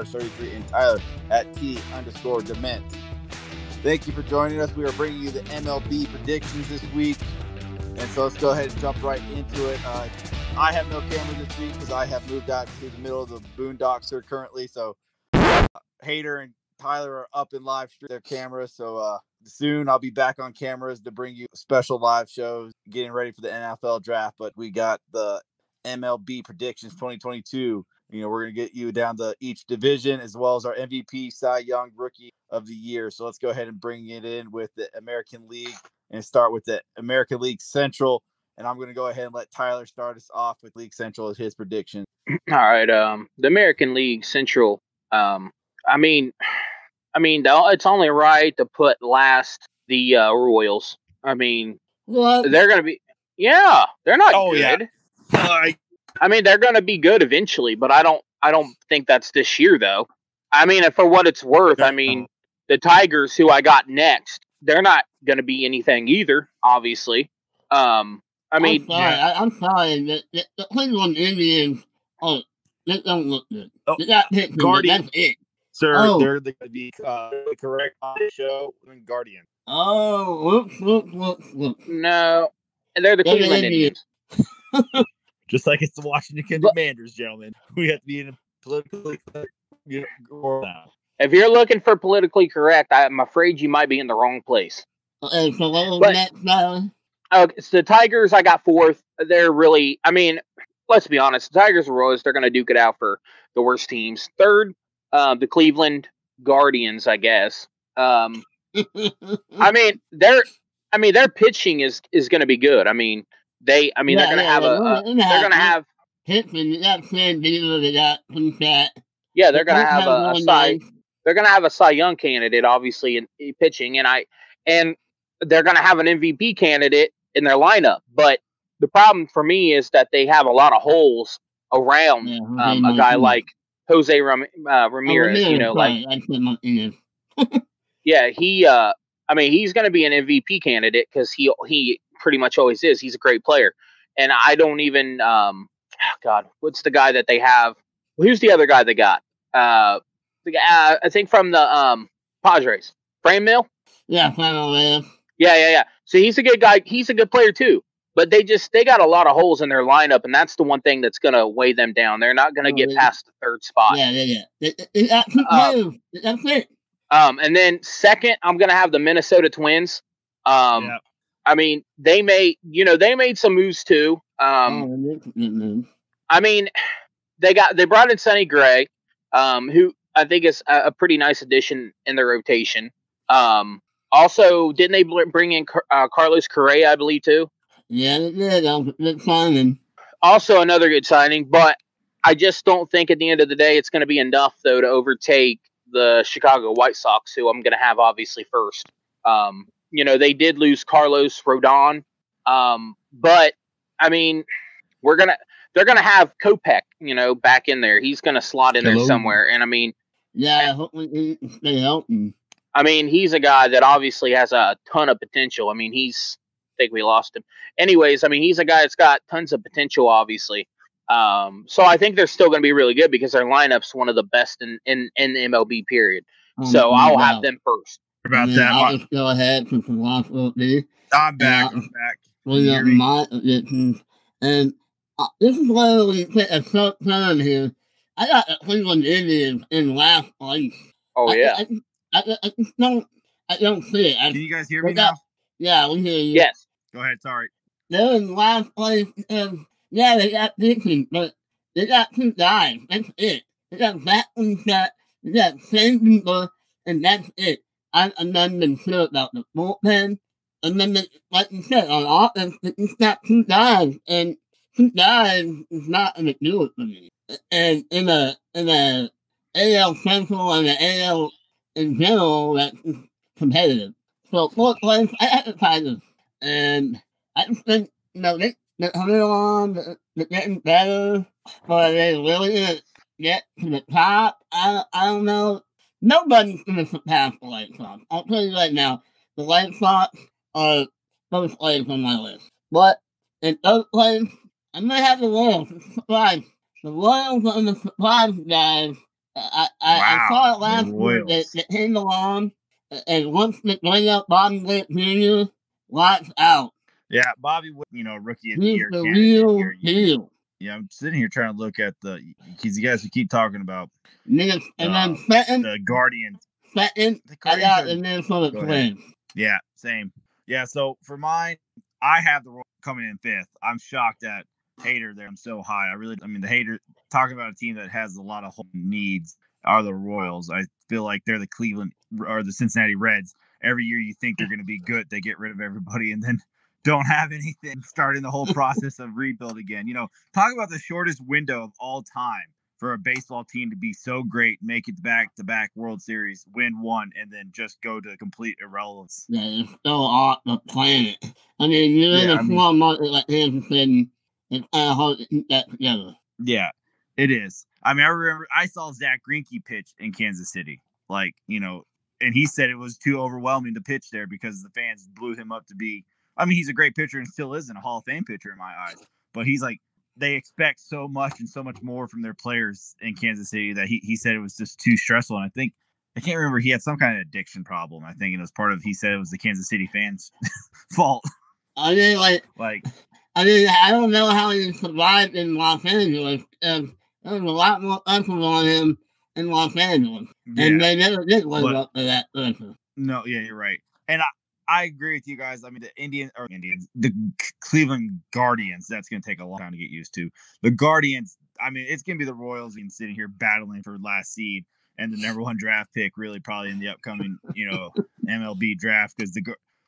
Chris, aka Hater at Supercharge33, and Tyler at T underscore Dement. Thank you for joining us. We are bringing you the MLB predictions this week. And so let's go ahead and jump right into it. Uh, I have no camera this week because I have moved out to the middle of the boondocks here currently. So uh, Hater and Tyler are up in live stream their cameras. So uh, soon I'll be back on cameras to bring you special live shows, getting ready for the NFL draft. But we got the MLB predictions 2022. You know, we're going to get you down to each division as well as our MVP, Cy Young Rookie of the Year. So let's go ahead and bring it in with the American League and start with the American League Central. And I'm going to go ahead and let Tyler start us off with League Central as his prediction. All right, um, the American League Central. Um, I mean, I mean, it's only right to put last the uh, Royals. I mean, what? they're going to be. Yeah, they're not oh, good. Yeah. I mean, they're going to be good eventually, but I don't. I don't think that's this year, though. I mean, for what it's worth, I mean, the Tigers, who I got next, they're not going to be anything either. Obviously, um, I mean, I'm sorry. Yeah. I, am sorry. The, the, the Cleveland Indians, oh, they don't look good. Oh, they got pitching, Guardian, that's it. Sir, oh. they're the, the uh, correct on the show. Guardian. Oh, whoops, whoops, whoops, whoops. No, they're the Cleveland Indians. Just like it's the Washington Commanders, gentlemen. We have to be in a politically you know, If you're looking for politically correct, I'm afraid you might be in the wrong place. Okay, so what was but, next, uh, it's the Tigers. I got fourth. They're really. I mean, let's be honest. The Tigers and Royals. They're going to duke it out for the worst teams. Third, uh, the Cleveland Guardians. I guess. Um, I mean, their. I mean, their pitching is is going to be good. I mean, they. I mean, yeah, they're going to yeah, have a. Uh, they're to have. Pitching. That's They got. Yeah, they're to have, a, a Cy. They're to have a Cy Young candidate, obviously, in, in pitching, and I and they're going to have an MVP candidate in their lineup. But the problem for me is that they have a lot of holes around yeah, um, a guy like Jose Ram- uh, Ramirez. Oh, you know, like yeah, he. Uh, I mean, he's going to be an MVP candidate because he he pretty much always is. He's a great player, and I don't even. Um, oh God, what's the guy that they have? Well, who's the other guy they got? Uh, the, uh, I think from the um Padres, Franmil. Yeah, Franmil. Yeah, yeah, yeah. So he's a good guy. He's a good player too. But they just they got a lot of holes in their lineup, and that's the one thing that's going to weigh them down. They're not going to oh, get past the third spot. Yeah, yeah, yeah. Um, that's it. Um, and then second, I'm going to have the Minnesota Twins. Um, yeah. I mean, they made you know they made some moves too. Um, oh, I mean, they got they brought in Sonny Gray, um, who I think is a, a pretty nice addition in their rotation. Um, also, didn't they bring in uh, Carlos Correa, I believe, too? Yeah, they did. Good signing. Also, another good signing, but I just don't think at the end of the day it's going to be enough, though, to overtake the Chicago White Sox, who I'm going to have obviously first. Um, you know, they did lose Carlos Rodon, um, but I mean, we're gonna they're gonna have Kopech, you know, back in there. He's gonna slot in Hello. there somewhere, and I mean, yeah, hopefully they help him. I mean, he's a guy that obviously has a ton of potential. I mean, he's I think we lost him. Anyways, I mean, he's a guy that's got tons of potential, obviously. Um, so I think they're still going to be really good because their lineup's one of the best in in, in the MLB period. Um, so I'll have them first. About that, I'll just go ahead for some last little I'm back. I'm back. We got my and uh, this is where we put a short term here. I got the Cleveland Indians in last place. Oh yeah. I, I, I, I don't, I don't see it. I, Can you guys hear me now? Yeah, we hear you. Yes. Go ahead. Sorry. They're in last place. And yeah, they got pitching, but they got two guys. That's it. They got that one shot. They got same and that's it. I, I'm not even about the bullpen. And then, like you said, on offense, just got two guys, and two guys is not going to for me. And in a in a AL Central and the AL in general that's competitive. So fourth place, I advertisers, and I just think you know they they're coming along, they're getting better, but they really gonna get to the top. I I don't know. Nobody's gonna surpass the White Sox. I'll tell you right now, the White Sox are first place on my list. But in third place, I'm gonna have the Royals. Surprise. The Royals on the surprise guys. I, I, wow. I saw it last year that, that came along, and once they bring up Bobby Witt Jr., watch out. Yeah, Bobby Witt, you know, rookie of the He's year. the real deal. Yeah, I'm sitting here trying to look at the because you guys keep talking about niggas, and then second, um, the Guardians. Second, the I got the Minnesota Twins. Yeah, same. Yeah, so for mine, I have the Royals coming in fifth. I'm shocked at hater there. I'm so high. I really, I mean, the hater talking about a team that has a lot of needs are the Royals. I feel like they're the Cleveland or the Cincinnati Reds. Every year you think they're going to be good, they get rid of everybody, and then don't have anything starting the whole process of rebuild again. You know, talk about the shortest window of all time for a baseball team to be so great, make it back to back World Series, win one, and then just go to complete irrelevance. Yeah, it's still off the planet. I mean, you're yeah, in a I small mean, market like Kansas City, it's kind of hard to keep that together. Yeah, it is. I mean, I remember I saw Zack Greinke pitch in Kansas City. Like, you know, and he said it was too overwhelming to pitch there because the fans blew him up to be I mean, he's a great pitcher and still isn't a Hall of Fame pitcher in my eyes. But he's like they expect so much and so much more from their players in Kansas City that he, he said it was just too stressful. And I think I can't remember he had some kind of addiction problem. I think and it was part of he said it was the Kansas City fans' fault. I mean, like, like I mean, I don't know how he survived in Los Angeles. Um, there was a lot more pressure on him in Los Angeles, yeah. and they never did live but, up to that pressure. No, yeah, you're right. And I, I agree with you guys. I mean, the Indians or Indians, the Cleveland Guardians, that's going to take a long time to get used to. The Guardians, I mean, it's going to be the Royals being sitting here battling for last seed and the number one draft pick, really, probably in the upcoming, you know, MLB draft because the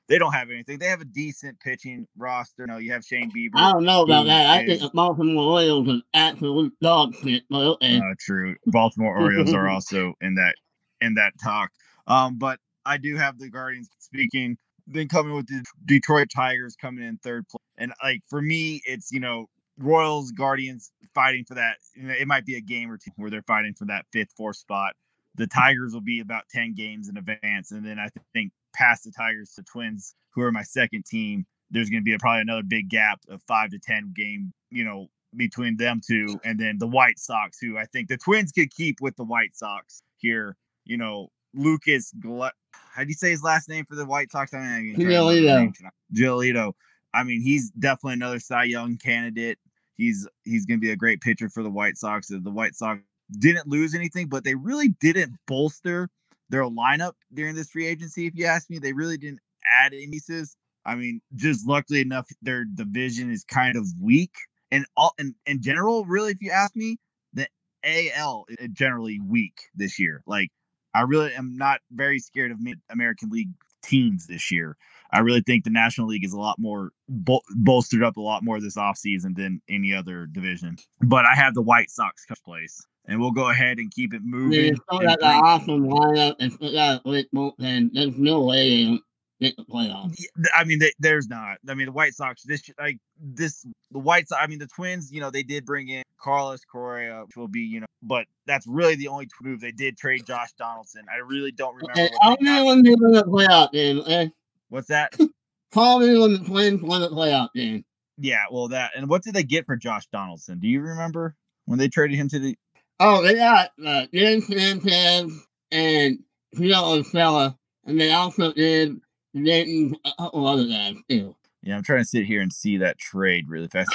they don't have anything. They have a decent pitching roster. No, you have Shane Bieber. I don't know about that. I think the Baltimore Orioles are absolute dog shit. But okay. Uh, true. Baltimore Orioles are also in that in that talk. Um, but I do have the Guardians speaking then coming with the Detroit Tigers coming in third place. And like for me, it's you know Royals Guardians fighting for that. You know, it might be a game or two where they're fighting for that fifth, fourth spot. The Tigers will be about ten games in advance, and then I think past the Tigers, the Twins, who are my second team, there's going to be a, probably another big gap of five to ten game. You know, between them two, and then the White Sox, who I think the Twins could keep with the White Sox here. You know, Lucas Glut. How do you say his last name for the White Sox? I mean, Giolito. Giolito. I mean, he's definitely another Cy Young candidate. He's he's going to be a great pitcher for the White Sox. The White Sox didn't lose anything, but they really didn't bolster their lineup during this free agency. If you ask me, they really didn't add any pieces. I mean, just luckily enough, their division is kind of weak, and all in, in general, really, if you ask me, the AL is generally weak this year. Like I really am not very scared of American League teams this year. I really think the National League is a lot more bol- bolstered up a lot more this offseason than any other division. But I have the White Sox place. And we'll go ahead and keep it moving. Yeah, still got the awesome lineup and still got a great bullpen. There's no way get the playoffs. I mean, they, there's not. I mean, the White Sox. This like this the White Sox. I mean, the Twins. You know, they did bring in Carlos Correa, which will be you know, but that's really the only move they did trade Josh Donaldson. I really don't remember. Okay, I'll know when they win the playoff game. Okay? What's that? Call me when the Twins win the playoff game. Yeah, well, that and what did they get for Josh Donaldson? Do you remember when they traded him to the? Oh, they got uh, Dan Sanchez and Gio Urshela, and they also did then a couple other guys too. Yeah, I'm trying to sit here and see that trade really fast.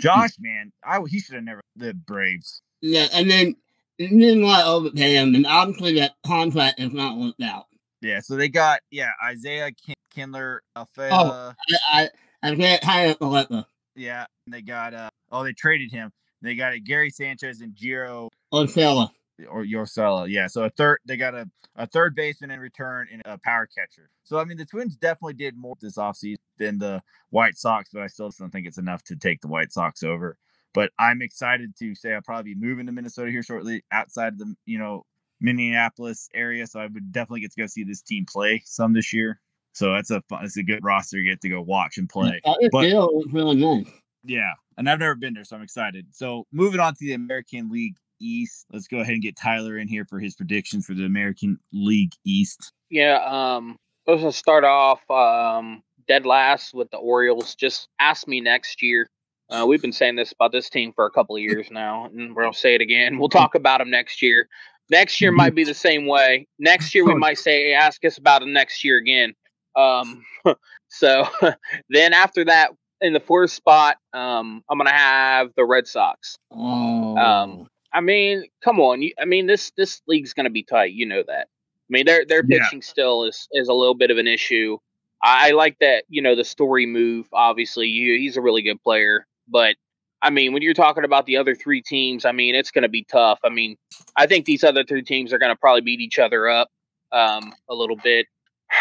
Josh, man, I he should have never the Braves. Yeah, and then and then to overpay him, and obviously that contract is not worked out. Yeah, so they got yeah Isiah Kindler, Alfea. Oh, I I, I can't hire Aletta. Yeah, and they got uh oh they traded him. They got a Gary Sanchez and Giro Urshela or Yorsella. Yeah. So a third, they got a, a third baseman in return and a power catcher. So, I mean, the Twins definitely did more this offseason than the White Sox, but I still don't think it's enough to take the White Sox over. But I'm excited to say I'll probably be moving to Minnesota here shortly outside of the, you know, Minneapolis area. So I would definitely get to go see this team play some this year. So that's a fun, it's a good roster to get to go watch and play. But, really nice. Yeah, and I've never been there, so I'm excited. So moving on to the American League East. Let's go ahead and get Tyler in here for his predictions for the American League East. Yeah, um, let's start off um, dead last with the Orioles. Just ask me next year. Uh, we've been saying this about this team for a couple of years now, and we'll say it again. We'll talk about them next year. Next year might be the same way. Next year we might say ask us about them next year again. Um, so then after that, in the fourth spot, um, I'm gonna have the Red Sox. Oh. Um, I mean, come on. You, I mean, this this league's gonna be tight. You know that. I mean, their their Yeah. pitching still is is a little bit of an issue. I, I like that. You know, the Story move. Obviously, you, he's a really good player, but I mean, when you're talking about the other three teams, I mean, it's going to be tough. I mean, I think these other three teams are going to probably beat each other up um, a little bit.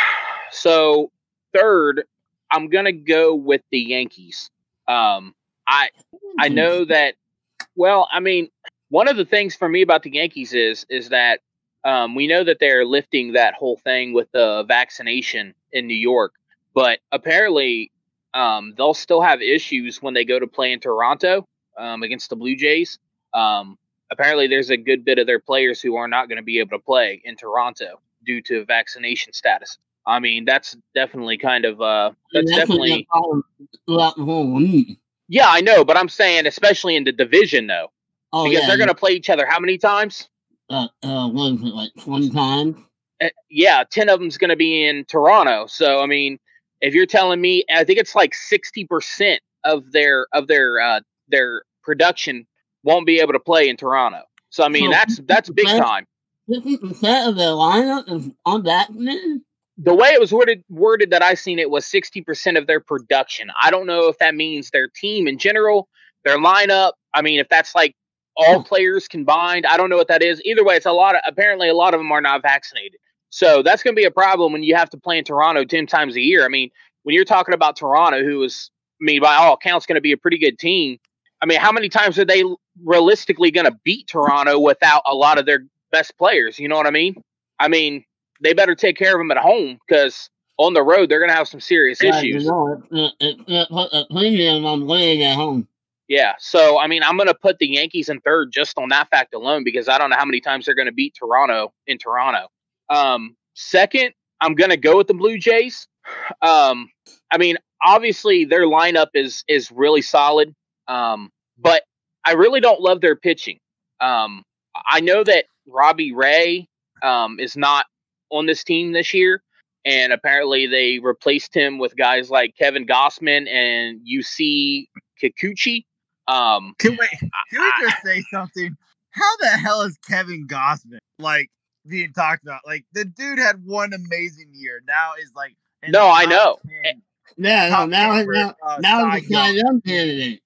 So third, I'm going to go with the Yankees. Um, I I know that. Well, I mean, one of the things for me about the Yankees is is that um, we know that they're lifting that whole thing with the vaccination in New York, but apparently um, they'll still have issues when they go to play in Toronto um, against the Blue Jays. Um, apparently, there's a good bit of their players who are not going to be able to play in Toronto due to vaccination status. I mean, that's definitely kind of uh, that's definitely whole league. yeah, I know, but I'm saying especially in the division though, Oh, because yeah, they're going to play each other how many times? Uh, uh, what is it, like 20 times? Uh, yeah, 10 of them's going to be in Toronto. So, I mean, if you're telling me, I think it's like 60% of their, of their, uh, their production won't be able to play in Toronto. So, I mean, So, that's, that's big time. 50% of their lineup is unvaccinated? The way it was worded, worded that I seen it was 60% of their production. I don't know if that means their team in general, their lineup. I mean, if that's like all players combined, I don't know what that is. Either way, it's a lot of, apparently a lot of them are not vaccinated. So that's going to be a problem when you have to play in Toronto 10 times a year. I mean, when you're talking about Toronto, who is, I mean, by all accounts, going to be a pretty good team. I mean, how many times are they realistically going to beat Toronto without a lot of their best players? You know what I mean? I mean, they better take care of them at home because on the road they're going to have some serious Yeah, you issues. know, it, it, it, it premium on playing at home. Yeah. So, I mean, I'm going to put the Yankees in third just on that fact alone because I don't know how many times they're going to beat Toronto in Toronto. Um, second, I'm going to go with the Blue Jays. Um, I mean, obviously their lineup is is really solid, um, but I really don't love their pitching. Um, I know that Robbie Ray um, is not on this team this year, and apparently they replaced him with guys like Kevin Gausman and Yusei Kikuchi. Um, Can we can we just say something? How the hell is Kevin Gausman like being talked about? Like the dude had one amazing year. Now is like No, I know. 10 Yeah, no, now, 10 now, uh, now Cy he's not a Young. young candidate.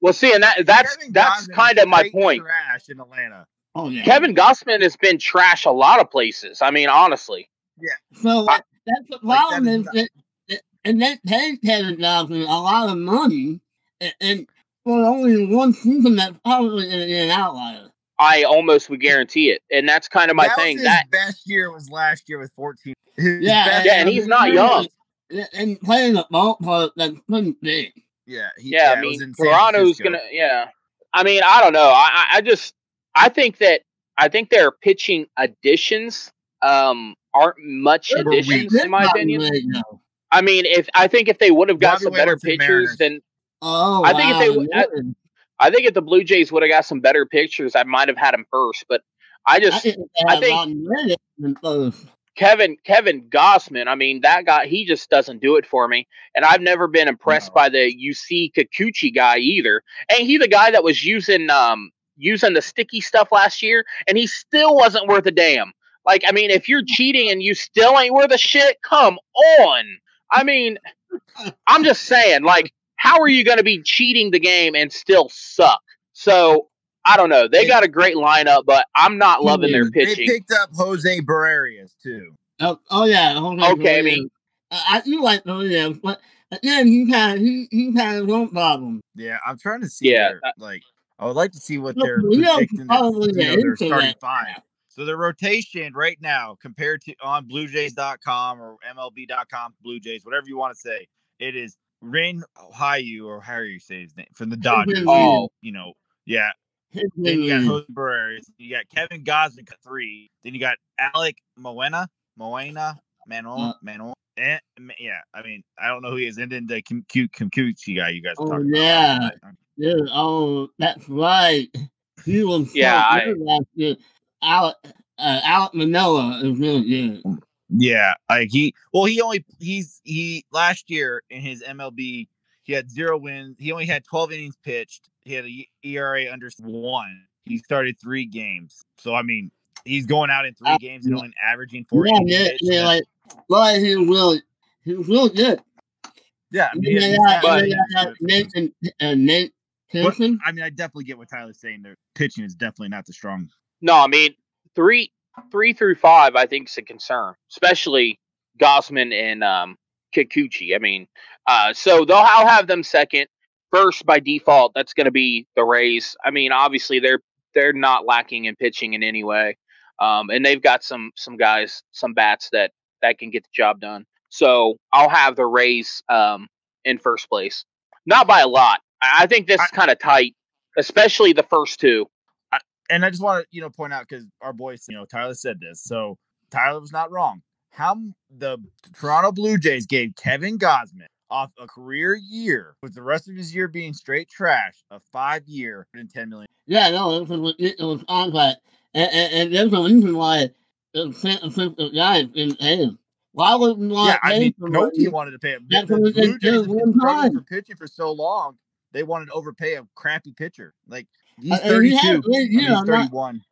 well, see, and that that's Kevin that's kind of my point. Trash in Atlanta. Oh, yeah. Kevin Gausman has been trash a lot of places. I mean, honestly. Yeah. So I- that's the Like, problem that is is that, that and that paid Kevin Johnson a lot of money, and, and for only one season, that's probably gonna be an outlier. I almost would guarantee it, and that's kind of my that thing. Was his that best year was last year with 14. His Yeah, best- Yeah, and he's not young. And- And playing a ballpark that's pretty big. Yeah, he, yeah, I mean, Toronto's gonna. Yeah, I mean, I don't know. I, I I just I think that I think their pitching additions um aren't much Were additions weak. in my Not opinion. really, no. I mean, if I think if they would have got Bobby some better Witt went to pitchers, Mariners. then Oh, I think if they would- I- really? I think if the Blue Jays would have got some better pictures, I might have had him first. But I I just they I think- Rodney Reddick in first. Kevin Kevin Gausman, I mean that guy, he just doesn't do it for me. And I've never been impressed No. by the Yusei Kikuchi guy either. Ain't he the guy that was using um using the sticky stuff last year, and he still wasn't worth a damn. Like, I mean, if you're cheating and you still ain't worth a shit, come on. I mean, I'm just saying, like, how are you going to be cheating the game and still suck? So I don't know. They They- got a great lineup, but I'm not loving their pitching. They picked up Jose Berrios too. Oh, oh yeah. Okay, Okay, I mean, I, I do like Williams, but again, he had he he had his own problem. Yeah, I'm trying to see. Yeah, their, like I would like to see what they're Leo's predicting. probably That, you know, their starting five. So the rotation right now, compared to on BlueJays.com or MLB.com, Blue Jays, whatever you want to say, it is Rin Ohio or how you say his name from the Dodgers. Oh. you know, yeah. Then you got Jose Berrios. You got Kevin Gosnick at three. Then you got Alec Moena, Moena, Manuel, Uh, Manuel. And, yeah, I mean, I don't know who he is. And then the cute Kikuchi guy you guys were oh, yeah. about. Yeah. Oh, that's right. He was yeah. I, Alek, uh, Alek Manoah is really good. Yeah, like he well, he only he's he last year in his MLB he had zero wins. He only had 12 innings pitched. He had a ERA under one. He started three games. So I mean, he's going out in three uh, games and only averaging four. Yeah, yeah, yeah, like, well, he was he was really good. Yeah, I mean, yeah, yeah, but, yeah, Nathan, uh, Nate but, I mean, I definitely get what Tyler's saying. Their pitching is definitely not the strong. No, I mean three, three through five, I think is a concern, especially Gausman and um, Kikuchi. I mean, uh, so they'll I'll have them second. First by default, that's going to be the Rays. I mean, obviously they're they're not lacking in pitching in any way, um, and they've got some some guys, some bats that that can get the job done. So I'll have the Rays um, in first place, not by a lot. I think this is kind of tight, especially the first two. And I just want to you know point out because our boys, you know, Tyler said this, so Tyler was not wrong. How the Toronto Blue Jays gave Kevin Gausman off a career year with the rest of his year being straight trash, a five year and ten million. Yeah, no, it was it was contract, and, and, and there's a reason why the guys didn't pay him. Why would not yeah, I mean, no team wanted to pay him. The, the Blue Jays have been struggling for pitching for so long. They wanted to overpay a crappy pitcher. Like he's uh, 32, he had, he, he's 31.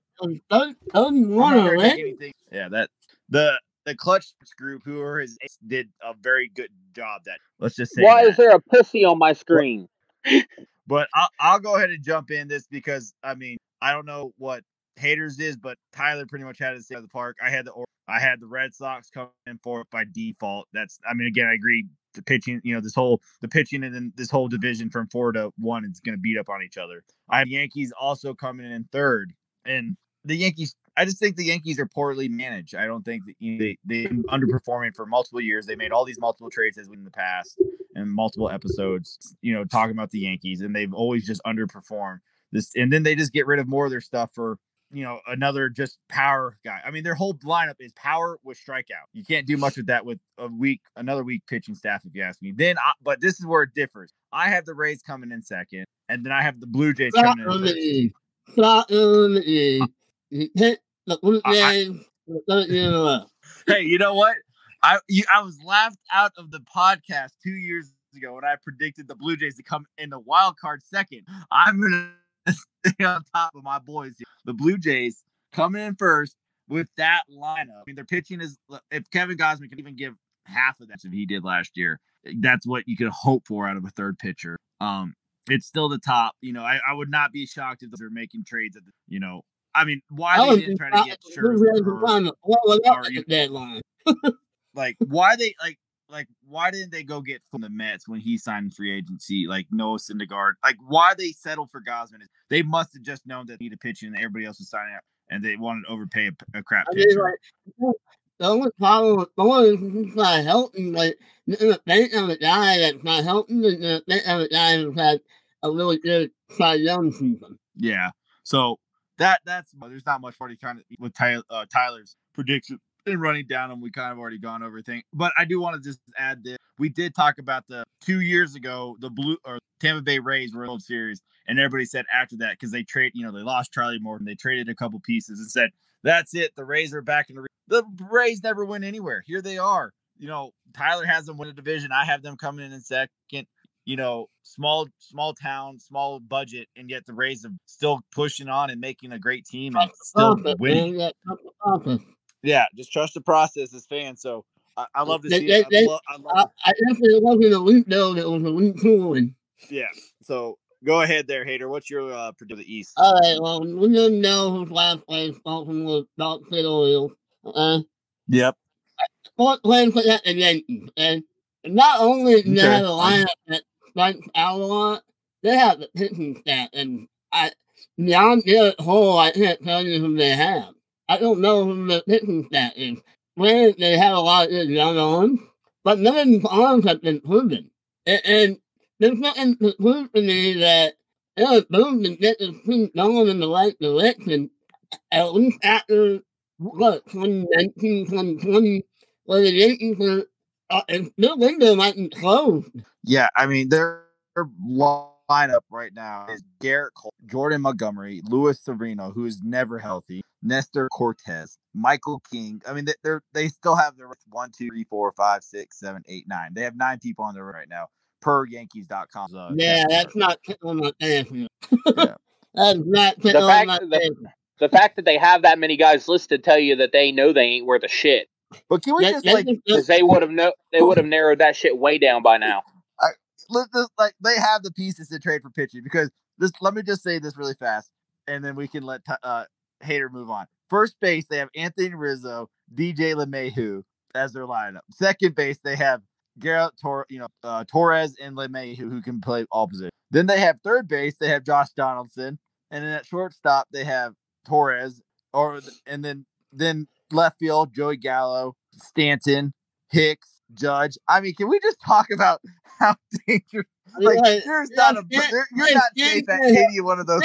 Not, 31 Yeah, that the the clutch group who are his did a very good job. That let's just say. Why that. is there a pussy on my screen? But I'll, I'll go ahead and jump in this because I mean I don't know what haters is, but Tyler pretty much had to say the park. I had the I had the Red Sox coming in for it by default. That's I mean again I agree the pitching you know this whole the pitching and then this whole division from four to one is going to beat up on each other. I have Yankees also coming in third, and the Yankees I just think the Yankees are poorly managed. I don't think that you know, they they underperforming for multiple years. They made all these multiple trades as in the past and multiple episodes, you know, talking about the Yankees, and they've always just underperformed. This and then they just get rid of more of their stuff for you know another just power guy. I mean, their whole lineup is power with strikeout. You can't do much with that with a weak another weak pitching staff, if you ask me. Then, I, but this is where it differs. I have the Rays coming in second, and then I have the Blue Jays coming in. Uh, I, hey, you know what? I you, I was laughed out of the podcast two years ago when I predicted the Blue Jays to come in the wild card second. I'm gonna stay on top of my boys. The Blue Jays coming in first with that lineup. I mean, their pitching is if Kevin Gausman can even give half of that if he did last year, that's what you could hope for out of a third pitcher. Um, it's still the top. You know, I, I would not be shocked if they're making trades at the, you know, I mean, why they didn't try to get Scherzer deadline? like, why they like like why didn't they go get from the Mets when he signed free agency? Like Noah Syndergaard. Like why they settled for Gausman? They must have just known that they needed pitching and everybody else was signing up, and they wanted to overpay a, a crap I pitcher. Mean, like, the only problem with Thor is he's not helping. Like the face of a guy that's not helping, and the face of a guy who's had a really good Cy Young season. Yeah. So that that's there's not much already kind of with Tyler, uh, Tyler's prediction and running down them. We kind of already gone over everything, but I do want to just add this. We did talk about the two years ago the blue or Tampa Bay Rays World Series, and everybody said after that because they trade, you know, they lost Charlie Morton, they traded a couple pieces and said that's it. The Rays are back in the. The Rays never went anywhere. Here they are. You know, Tyler has them win a division. I have them coming in in second you know, small small town, small budget, and yet the Rays are still pushing on and making a great team and still winning. Yeah, just trust the process as fans. So I, I love to see they, it. They, I, lo- I, love I, I definitely wasn't a week though. It was a loop two. Yeah. So go ahead there, Hater. What's your uh prediction the East? All right. Well, we don't know who's last place. Baltimore, Baltimore Orioles. Uh, yep. Fourth place for that Yankees, and not only do okay. they have a lineup that strikes out a lot, they have the pitching staff, and I beyond their whole, I can't tell you who they have. I don't know who the pitching staff is. When they have a lot of young arms, but none of these arms have been proven. And, and there's nothing to prove to me that Eric Boone can get this team going in the right direction, at least after, what, 2019, 2020, where the Yankees were uh, their window might be closed. Yeah, I mean their lineup right now is Gerrit Cole, Jordan Montgomery, Luis Severino, who is never healthy, Nestor Cortes, Michael King. I mean, they're they still have their one, two, three, four, five, six, seven, eight, nine. They have nine people on there right now per Yankees.com. Uh, yeah, that's not on my yeah. That's not the fact, the, the, fact that they have that many guys listed tell you that they know they ain't worth a shit. But can we that, just like because they would have no they would have narrowed that shit way down by now. Like they have the pieces to trade for pitching because this. Let me just say this really fast, and then we can let uh, Hater move on. First base, they have Anthony Rizzo, DJ LeMahieu as their lineup. Second base, they have Garrett Tor, you know, uh, Torres and LeMahieu who can play all positions. Then they have third base, they have Josh Donaldson, and then at shortstop they have Torres, or and then then left field Joey Gallo, Stanton, Hicks, Judge. I mean, can we just talk about how dangerous? Like, yeah, there's yeah, not a yeah, you're not safe at any one of those.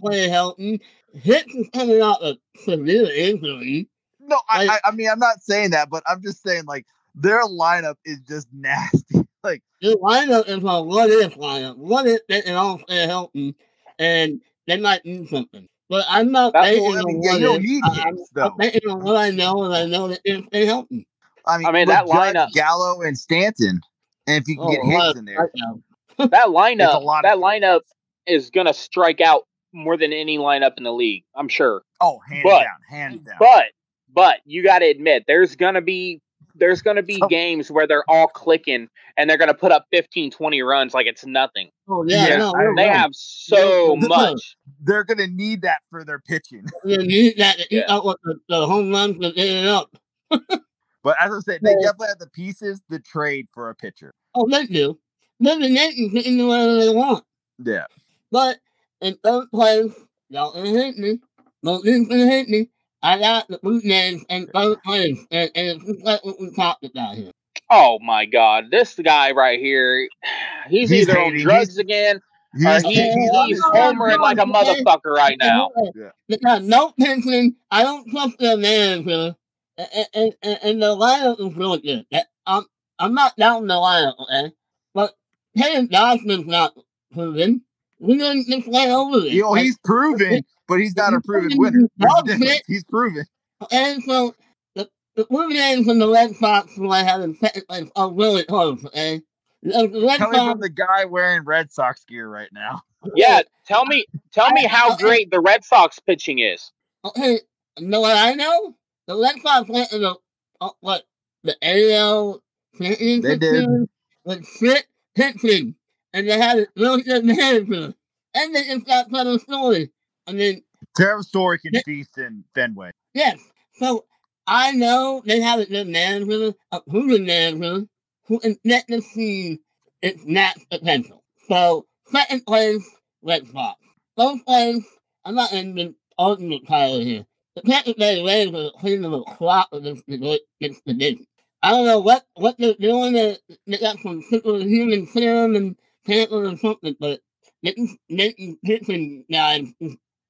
Play Helton. Hicks is coming out of severe injury. No, I, I, I mean I'm not saying that, but I'm just saying like their lineup is just nasty. like the lineup is a what if lineup. What if they can all play Helton and they might do something. But I'm not betting on what if. I'm, I'm on what I know, and I know that if they Helton. I mean, I mean that lineup, Gallo and Stanton, and if you can oh, get Hicks in there, that lineup, that lineup is gonna strike out more than any lineup in the league. I'm sure. Oh, hands but, down, hands down. But but you got to admit, there's gonna be there's going to be games where they're all clicking and they're going to put up 15, 20 runs like it's nothing. Oh, yeah. yeah no, they right. have so they're, much. They're going to need that for their pitching. They need that to eat out the, the home runs to get it up. but as I said, they definitely have the pieces to trade for a pitcher. Oh, they do. They're the Yankees getting whatever they want. Yeah. But in third place, y'all gonna hate me. Don't gonna hate me. I got the boot names in both places, and, and it's like what we talked about here. Oh my God, this guy right here, he's, he's either on drugs he's, again. He's, or he, he's, he's homering like a motherfucker right now. Yeah. No pension. I don't trust their manager. And, and, and, and the lineup is really good. I'm, I'm not down the lineup, okay? But Kevin Gausman's not proven. We didn't just play over it. Yo, he's proven but he's not a proven winner. He's proven. And so the, the moving from the Red Sox who I have in second place are really close. And the Red Coming Sox, from the guy wearing Red Sox gear right now. Yeah, tell me, tell me how great the Red Sox pitching is. Oh, okay, you know what I know? The Red Sox went to the uh, what the AL championship with shit pitching, and they had a really good manager, and they just got better story. I mean, Trevor Story can they, feast in Fenway. Yes. So I know they have a good manager, a proven manager, who can let the team its max potential. So second place, Red Sox. First place, I'm not in the ultimate title here. Are clean of a division. I don't know what, what they're doing. They, got some superhuman serum and Tampa or something, but they can, they can pitching guys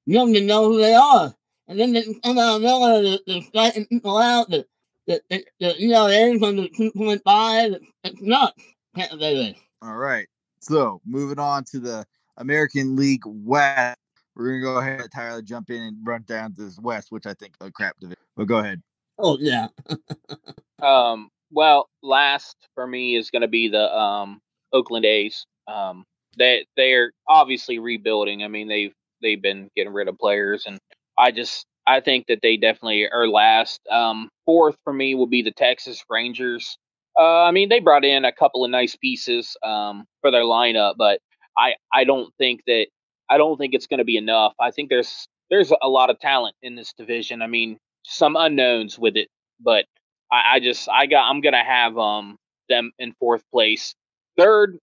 you don't even know who they are. And then they come out of nowhere, they're, they're striking people out. The, the, the, the ERA's under 2.5. It's nuts. Can't All right. So moving on to the American League West. We're gonna go ahead, Tyler, jump in and run down this West, which I think a crap division. But go ahead. Oh yeah. um. Well, last for me is gonna be the um Oakland A's. Um. They they are obviously rebuilding. I mean, they've they've been getting rid of players, and I just I think that they definitely are last. Um, fourth for me will be the Texas Rangers. Uh, I mean, they brought in a couple of nice pieces um, for their lineup, but I I don't think that I don't think it's going to be enough. I think there's there's a lot of talent in this division. I mean, some unknowns with it, but I, I just I got I'm gonna have um them in fourth place. Third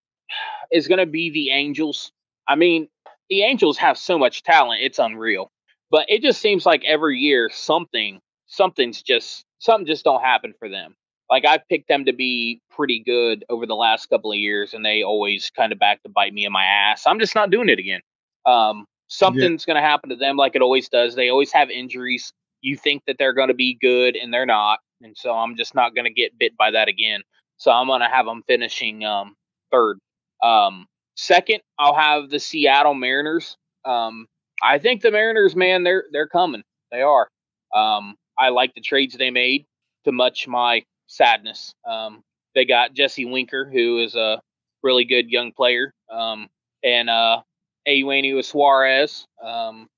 is gonna be the Angels. I mean, the Angels have so much talent, it's unreal. But it just seems like every year something something's just something just don't happen for them. Like I've picked them to be pretty good over the last couple of years, and they always kind of back to bite me in my ass. I'm just not doing it again. Um, something's yeah. going to happen to them, like it always does. They always have injuries. You think that they're going to be good, and they're not, and so I'm just not going to get bit by that again. So I'm gonna have them finishing um, third. Um, second, I'll have the Seattle Mariners. Um, I think the Mariners, man, they're they're coming. They are. Um, I like the trades they made to much my sadness. Um, they got Jesse Winker, who is a really good young player, um, and uh, Eugenio Suarez. Um,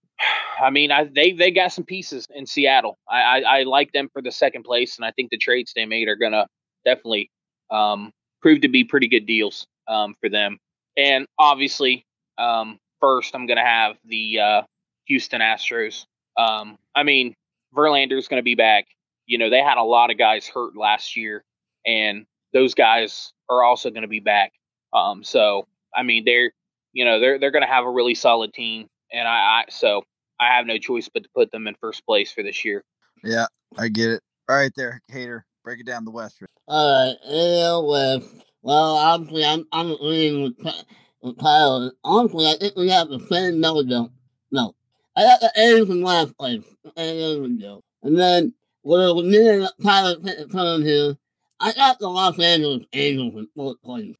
I mean, I, they they got some pieces in Seattle. I, I, I like them for the second place, and I think the trades they made are gonna definitely um, prove to be pretty good deals um, for them. And obviously, um, first I'm gonna have the uh, Houston Astros. Um, I mean, Verlander's gonna be back. You know, they had a lot of guys hurt last year, and those guys are also gonna be back. Um, so I mean, they're you know they're they're gonna have a really solid team, and I, I so I have no choice but to put them in first place for this year. Yeah, I get it. All right, there, hater. Break it down the West. All right, AL West. Well, obviously, I'm I'm agreeing with, with Tyler. Honestly, I think we have the same mojo. No, I got the A's in last place. And then with me and Tyler turn here, I got the Los Angeles Angels in fourth place.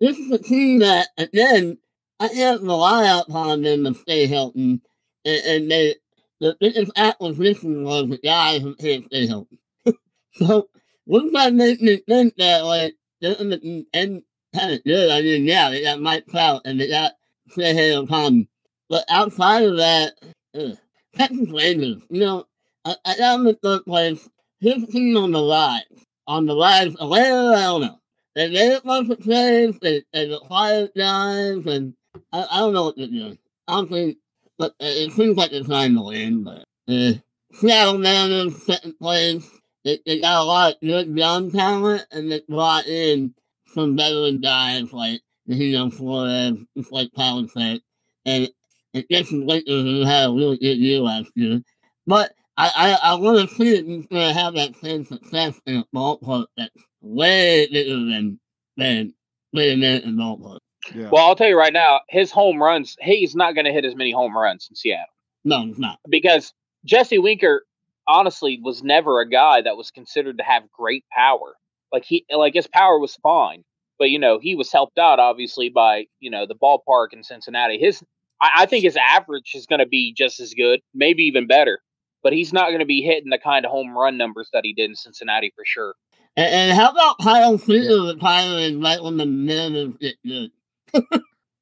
This is a team that, again, I can't rely upon them to stay healthy and, and they the biggest acquisition was the guy who can't stay healthy. so wouldn't that make me think that like and kind of good? I mean, yeah, they got Mike Trout and they got Shohei Ohtani, but outside of that, ugh, Texas Rangers, you know, I, I got them in third place. His team on the rise, on the rise, where I don't know. They made it bunch of trades, they, they acquired guys, and I, I don't know what they're doing. Honestly, but uh, it seems like it's time to win. But uh, Seattle Mariners second place. They, they got a lot of good young talent, and they brought in some veteran guys like know Flores, just like Tyler said, and it gets some Lakers who had a really good year last year. But I I, I want to see it going to have that same success in a ballpark that's way bigger than than Mid American ballpark. Yeah. Well, I'll tell you right now, his home runs, he's not going to hit as many home runs in Seattle. No, he's not. Because Jesse Winker, honestly, was never a guy that was considered to have great power. Like he, like his power was fine, but you know he was helped out obviously by you know the ballpark in Cincinnati. His, I, I think his average is going to be just as good, maybe even better. But he's not going to be hitting the kind of home run numbers that he did in Cincinnati for sure. And, and how about Kyle Seager retiring right when the Mariners get good?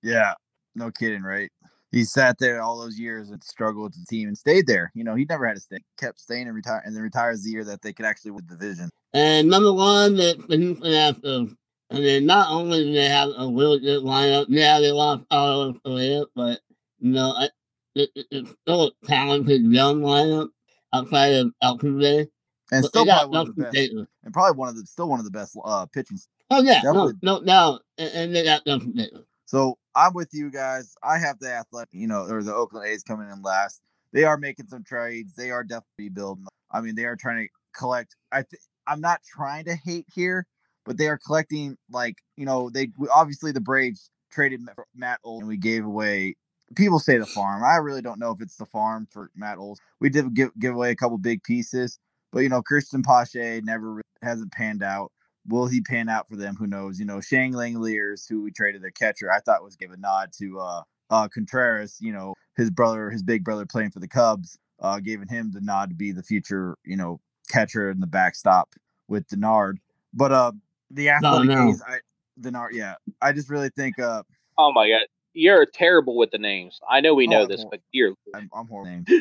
Yeah, no kidding, right? He sat there all those years and struggled with the team and stayed there. You know, he never had to stay, kept staying and retire, and then retires the year that they could actually win the division. And number one, that Houston Astros. I mean, not only do they have a really good lineup, yeah, they lost all of it, but you know, it, it, it's still a talented young lineup outside of Altuve. And but still probably one of the best, and probably one of the still one of the best uh, pitching Oh yeah, no, no, no, and they got nothing So I'm with you guys. I have the athletic, you know, or the Oakland A's coming in last. They are making some trades. They are definitely building. I mean, they are trying to collect. I th- I'm not trying to hate here, but they are collecting like you know they obviously the Braves traded Matt Olson and we gave away. People say the farm. I really don't know if it's the farm for Matt Olson. We did give give away a couple big pieces, but you know Cristian Pache never hasn't panned out. Will he pan out for them? Who knows? You know, Shane Langeliers, who we traded their catcher, I thought was give a nod to uh, uh, Contreras. You know, his brother, his big brother, playing for the Cubs, uh, giving him the nod to be the future, you know, catcher in the backstop with Denard. But uh, the athletic no, no. A's, I, Denard, yeah, I just really think. uh Oh my god, you're terrible with the names. I know we know oh, this, but you're I'm, I'm horrible.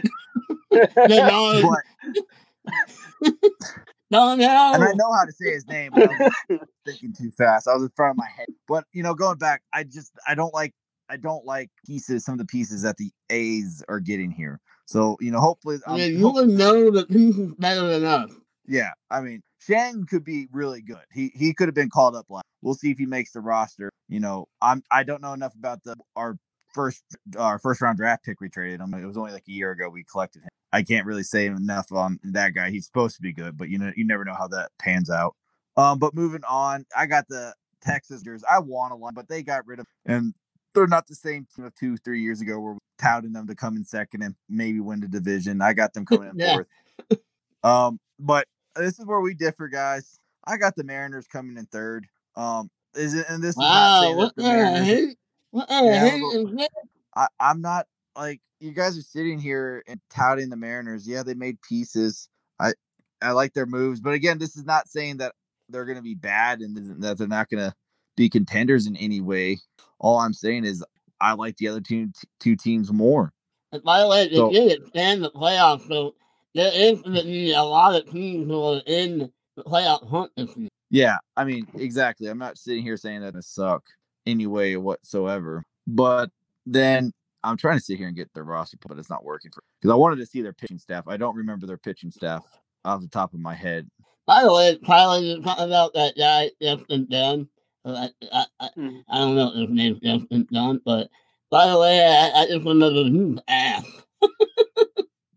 No, no. And I know how to say his name. But I was thinking too fast. I was in front of my head. But you know, going back, I just I don't like I don't like pieces. Some of the pieces that the A's are getting here. So you know, hopefully, um, yeah, you would know the pieces better than us. Yeah, I mean, Shang could be really good. He he could have been called up last. We'll see if he makes the roster. You know, I'm I don't know enough about the our first our first round draft pick we traded him. It was only like a year ago we collected him. I can't really say enough on that guy. He's supposed to be good, but you know, you never know how that pans out. Um, but moving on, I got the Texas. I want a lot, but they got rid of, and they're not the same team of two, three years ago where we touting them to come in second and maybe win the division. I got them coming in yeah. fourth. Um, but this is where we differ, guys. I got the Mariners coming in third. Um, is it? And this wow, is what the, Mariners, Uh-uh, the I, I'm not like you guys are sitting here and touting the Mariners. Yeah, they made pieces. I I like their moves, but again, this is not saying that they're going to be bad and that they're not going to be contenders in any way. All I'm saying is I like the other two two teams more. And by the way, they so, did expand the playoffs, so there is a lot of teams who are in the playoff hunt this year. Yeah, I mean, exactly. I'm not sitting here saying that it suck any way whatsoever. But then I'm trying to sit here and get their roster, but it's not working for because I wanted to see their pitching staff. I don't remember their pitching staff off the top of my head. By the way, Tyler, you talking about that guy Justin Dunn. I, I, I, mm. I don't know if his name's Justin Dunn, but by the way, I, I just remember his ass.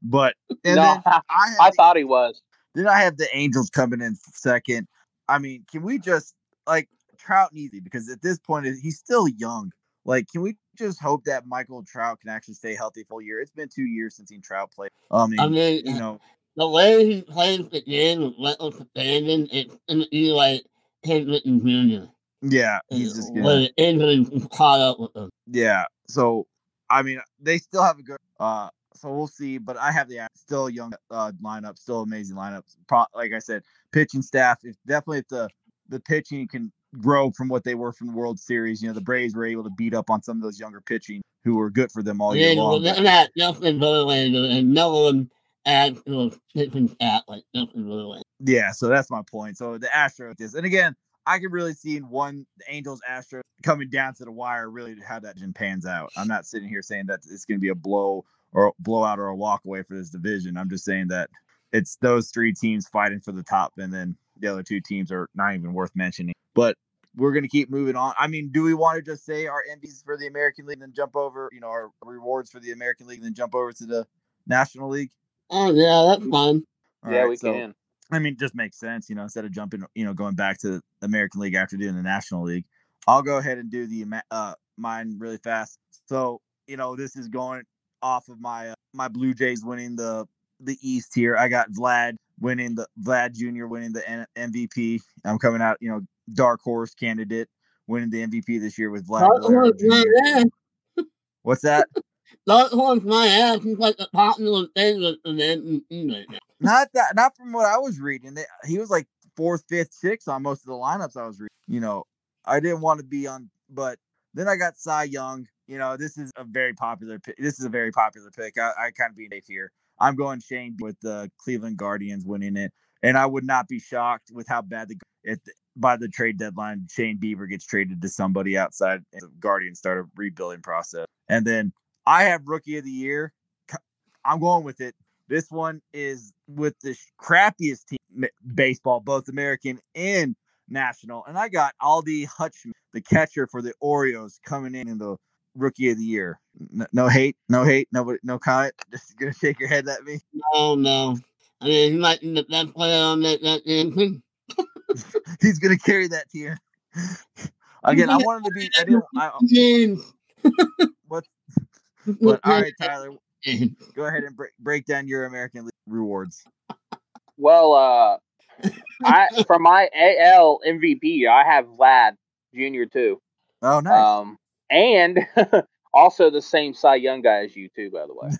but no, I, I thought he was. Then I have the Angels coming in second. I mean, can we just like Trout and easy because at this point he's still young. Like, can we just hope that Michael Trout can actually stay healthy full year? It's been two years since he Trout played. Um, I mean, you know, the way he plays the game with reckless abandon, it's gonna be like Henderson Jr. Yeah, he's just gonna, injuries caught up with him. Yeah, so I mean, they still have a good. uh So we'll see, but I have the still young uh lineup, still amazing lineups. Pro, like I said, pitching staff. is definitely if the the pitching can grow from what they were from the World Series. You know, the Braves were able to beat up on some of those younger pitching who were good for them all year long. Well, not Justin Verlander and no one adds to a pitching stat like Justin Verlander. Yeah, so that's my point. So the Astros is, and again, I could really see in one the Angels Astros coming down to the wire really how that pans out. I'm not sitting here saying that it's going to be a blow or blowout or a walk away for this division. I'm just saying that it's those three teams fighting for the top, and then the other two teams are not even worth mentioning. But we're going to keep moving on. I mean, do we want to just say our MVPs for the American League and then jump over, you know, our rewards for the American League and then jump over to the National League? Oh, yeah, that's fine. All yeah, right, we so, can. I mean, it just makes sense, you know, instead of jumping, you know, going back to the American League after doing the National League. I'll go ahead and do the uh mine really fast. So, you know, this is going off of my uh, my Blue Jays winning the the East here. I got Vlad winning the Vlad Jr. winning the N- MVP. I'm coming out, you know, dark horse candidate winning the MVP this year with Vlad. What's that? Dark horse my ass. Like a popular the MVP Not that, not from what I was reading. They, he was like fourth, fifth, sixth on most of the lineups I was reading. You know, I didn't want to be on, but then I got Cy Young. You know, this is a very popular. pick. This is a very popular pick. I, I kind of be safe here. I'm going Shane with the Cleveland Guardians winning it, and I would not be shocked with how bad the if by the trade deadline Shane Bieber gets traded to somebody outside and the Guardians start a rebuilding process. And then I have rookie of the year. I'm going with it. This one is with the crappiest team baseball, both American and national. And I got Adley Rutschman, the catcher for the Orioles, coming in in the rookie of the year. No, no hate, no hate, nobody, no comment. Just gonna shake your head at me. No, no. I mean, he might best player on that, that. He's gonna carry that team. Again, I wanted to be. I didn't. I, what? But all right, Tyler. Go ahead and break break down your American League rewards. Well, uh, I for my AL MVP, I have Vlad Junior too. Oh, nice. Um, and also the same Cy Young guy as you too, by the way.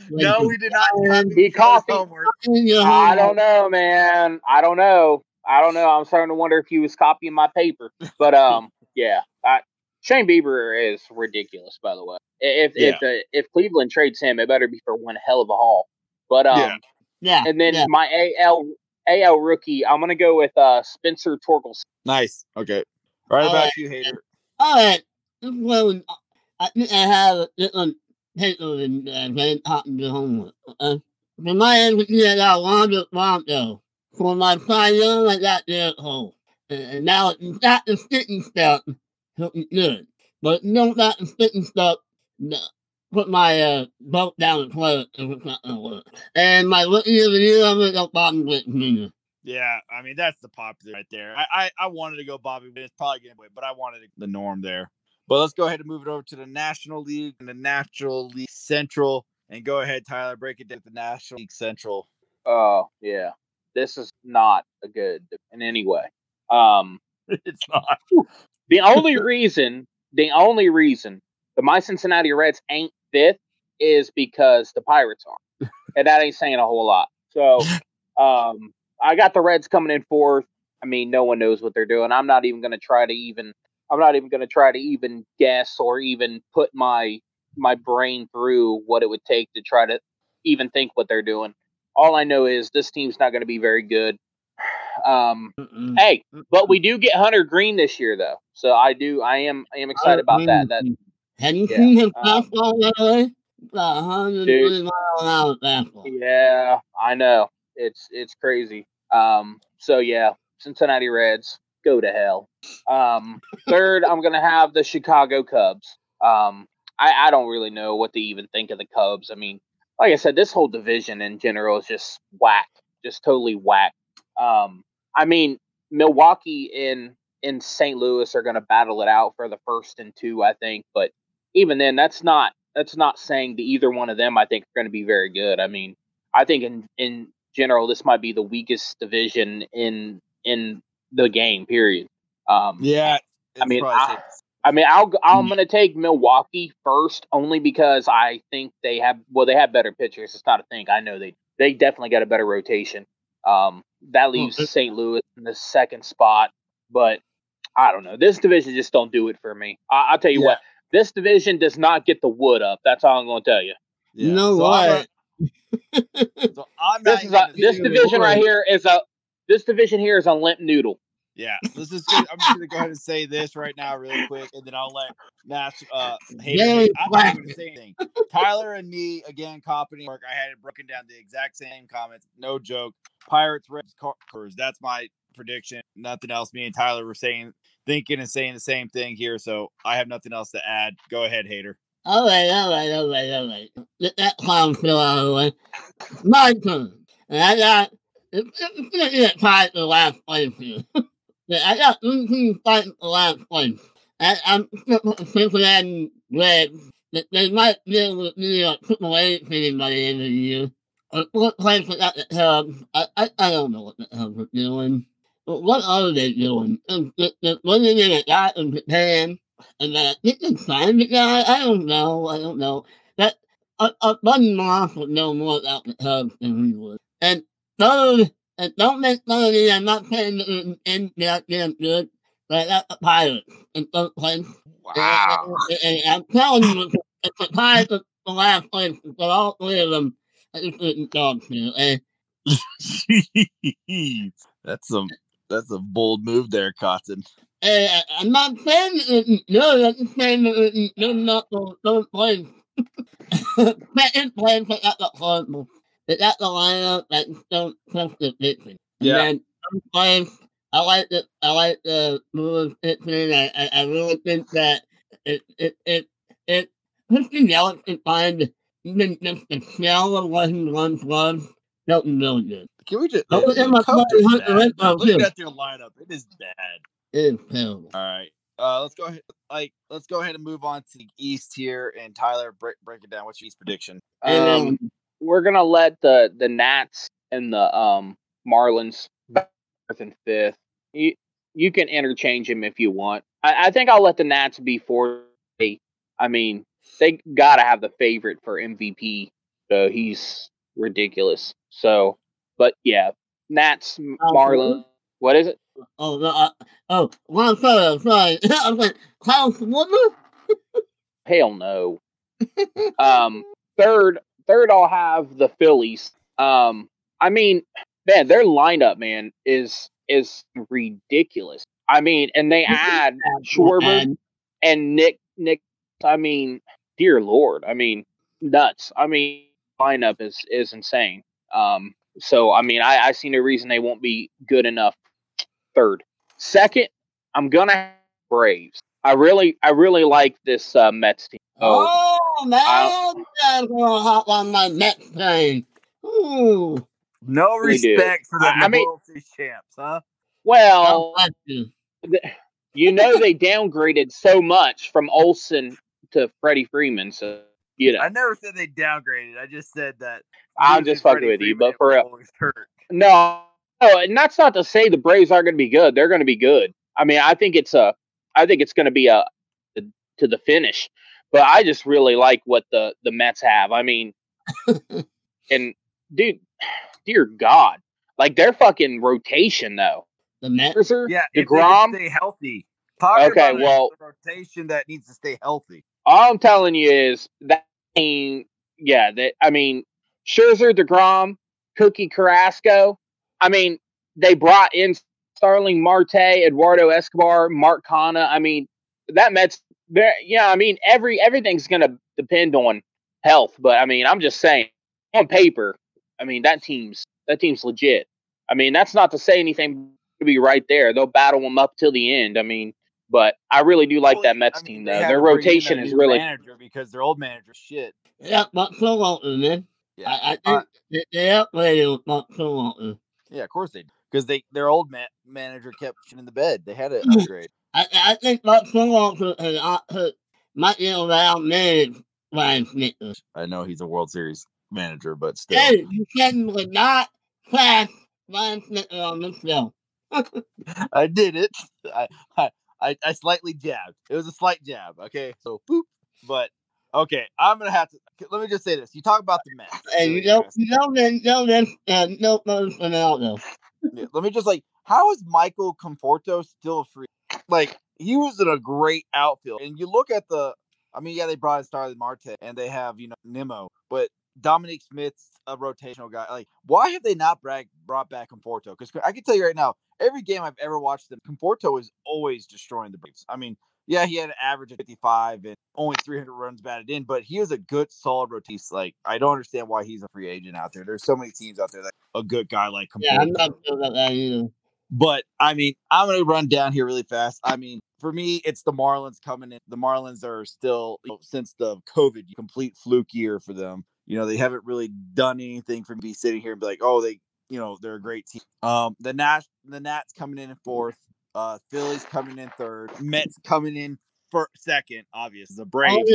no, we did not. He copied. I don't know, man. I don't know. I don't know. I'm starting to wonder if he was copying my paper. But um, yeah. I, Shane Bieber is ridiculous, by the way. If yeah. if uh, if Cleveland trades him, it better be for one hell of a haul. But um, yeah, yeah. And then yeah. my AL AL rookie, I'm gonna go with uh Spencer Torkelson. Nice. Okay. Right about you, hater. All right. Well, I think I have a different paper than uh, Van Hoppen to home with. Uh, for my MVP, I got Wander Franco. For my Young, I got Gerrit Cole. And now it's not the sticking stuff, so it's good. But you don't got the sticking stuff, no. Put my uh, boat down the toilet if it's not gonna work. And my rookie of the year, I'm gonna go Bobby Witt. Yeah, I mean that's the popular right there. I I, I wanted to go Bobby Witt. It's probably gonna win, but I wanted the norm there. But let's go ahead and move it over to the National League and the National League Central. And go ahead, Tyler, break it down to the National League Central. Oh yeah, this is not a good in any way. Um, it's not. The only reason, the only reason the my Cincinnati Reds ain't fifth is because the Pirates are, and that ain't saying a whole lot. So, um, I got the Reds coming in fourth. I mean, no one knows what they're doing. I'm not even going to try to even. I'm not even going to try to even guess or even put my my brain through what it would take to try to even think what they're doing. All I know is this team's not going to be very good. Um, Mm-mm. hey, but we do get Hunter Greene this year, though, so I do. I am. I am excited about that. That have you yeah, seen him fastball lately? Yeah, I know. It's it's crazy. Um, so yeah, Cincinnati Reds go to hell. Um, third, I'm gonna have the Chicago Cubs. Um, I, I don't really know what to even think of the Cubs. I mean, like I said, this whole division in general is just whack, just totally whack. Um, I mean, Milwaukee in in St. Louis are going to battle it out for the first and two, I think. But even then, that's not that's not saying that either one of them I think are going to be very good. I mean, I think in in general, this might be the weakest division in in the game. Period. Um, yeah, I mean, I, I mean, I'll I'm mm. gonna take Milwaukee first only because I think they have well they have better pitchers. It's not a thing. I know they they definitely got a better rotation. Um, that leaves St. Louis in the second spot, but I don't know. This division just don't do it for me. I, will tell you yeah. what. This division does not get the wood up. That's all I'm going to tell you. Yeah. You know so what? so this is a, this division right here is a this division here is a limp noodle. Yeah, let's just. Get, I'm just gonna go ahead and say this right now, really quick, and then I'll let Matt. Uh, Hayden, I'm not gonna say anything. Tyler and me again, copying work. I had it broken down the exact same comments. No joke. Pirates, Reds, Cars. That's my prediction. Nothing else. Me and Tyler were saying, thinking, and saying the same thing here. So I have nothing else to add. Go ahead, Hater. All right, all right, all right, all right. Get that clown still out of the way. My turn. And I got. It's, it's gonna get tied to the last place here. I got three teams fighting for last place. I, I'm Cincinnati Reds. They might be able to be a triple A team by the end of the year. Uh, or fourth place without the Cubs. Um, I, I, I don't know what the Cubs are doing. But what are they doing? They're winning in a guy in Japan. And then think they signed the guy. I don't know. I don't know. That uh, uh, Buddy Moss would know more about the Cubs than we would. And third, and don't make fun of me. I'm not saying that it's mm, mm, in that damn good, but I got the Pirates in third place. Wow. And, and, and I'm telling you, it's the Pirates of the last place, but all three of them, I just didn't talk to. And, that's some that's a bold move there, Cotton. Uh, I'm not saying it's good. Mm, I'm just saying that it's not the third place. Second place, I got the Cardinals. They got the lineup that don't trust the pitching. Yeah. And then sometimes I like the I like the Brewers pitching. I, I, I really think that it it it it Christian Yelich can find even just the shell of what he once was. Something really good. Can we just look at my Look at their lineup. It is bad. It is terrible. All right. Uh, let's go ahead. Like, let's go ahead and move on to the East here. And Tyler, break break it down. What's your East prediction? Um, we're gonna let the the Nats and the um Marlins fourth and fifth. You you can interchange them if you want. I, I think I'll let the Nats be fourth. I mean, they gotta have the favorite for MVP. So he's ridiculous. So, but yeah, Nats, Marlins. What is it? Oh, uh, oh, well, sorry, I'm sorry. I was like, Klaus Woodler? Hell no. um, third, third I'll have the Phillies. Um, I mean, man, their lineup, man, is is ridiculous. I mean, and they add Schwarber and Nick Nick. I mean, dear Lord, I mean, nuts. I mean, lineup is is insane. Um, so I mean, I, I see no reason they won't be good enough. Third, second, I'm gonna Braves. I really, I really like this uh, Mets team. Oh, oh man, I'm gonna hop on my Mets train. Ooh. No respect for the I mean, champs, huh? Well, you know they downgraded so much from Olson to Freddie Freeman, so you know. I never said they downgraded. I just said that. I'm just fucking with you, but for real. No, Oh, and that's not to say the Braves aren't going to be good. They're going to be good. I mean, I think it's a, I think it's going to be a, a, to the finish. But I just really like what the the Mets have. I mean, and dude, dear God, like their fucking rotation though. The Mets, yeah, Degrom, stay healthy. Talk okay, well, rotation that needs to stay healthy. All I'm telling you is that. Yeah, that I mean, Scherzer, Degrom, Cookie Carrasco. I mean, they brought in Starling Marte, Eduardo Escobar, Mark Canha. I mean, that Mets. There, yeah, I mean, every everything's gonna depend on health. But I mean, I'm just saying, on paper, I mean that team's that team's legit. I mean, that's not to say anything to be right there. They'll battle them up till the end. I mean, but I really do like well, that Mets I mean, team though. Their rotation is really manager because their old manager shit. Yeah, but Showalter, man. Yeah, I, I think uh, they, they upgraded with Showalter. Yeah, of course they did because they their old ma- manager kept in the bed. They had to upgrade. I, I think Buck Showalter has uh, might be around manage Brian Snitker. I know he's a World Series manager, but still. Hey, you can would not class Brian Snitker on this show. I did it. I, I I slightly jabbed. It was a slight jab. Okay, so boop. But okay, I'm gonna have to. Let me just say this. You talk about the Mets. Hey, you don't, you don't, you don't, you no, no, no, no. Yeah, let me just like, how is Michael Conforto still free? Like, he was in a great outfield, and you look at the. I mean, yeah, they brought in Starling Marte, and they have you know Nimmo, but Dominic Smith's a rotational guy. Like, why have they not brought brought back Conforto? Because I can tell you right now, every game I've ever watched them, Conforto is always destroying the Braves. I mean, yeah, he had an average of 55 and only 300 runs batted in, but he is a good, solid rotation. Like, I don't understand why he's a free agent out there. There's so many teams out there that a good guy like Conforto. Yeah, I'm not sure about that either. But I mean, I'm going to run down here really fast. I mean, for me, it's the Marlins coming in. The Marlins are still, you know, since the COVID, complete fluke year for them. You know, they haven't really done anything for me sitting here and be like, oh, they, you know, they're a great team. Um, the Nats, the Nats coming in fourth. Uh, Phillies coming in third. Mets coming in for second. Obvious. The Braves.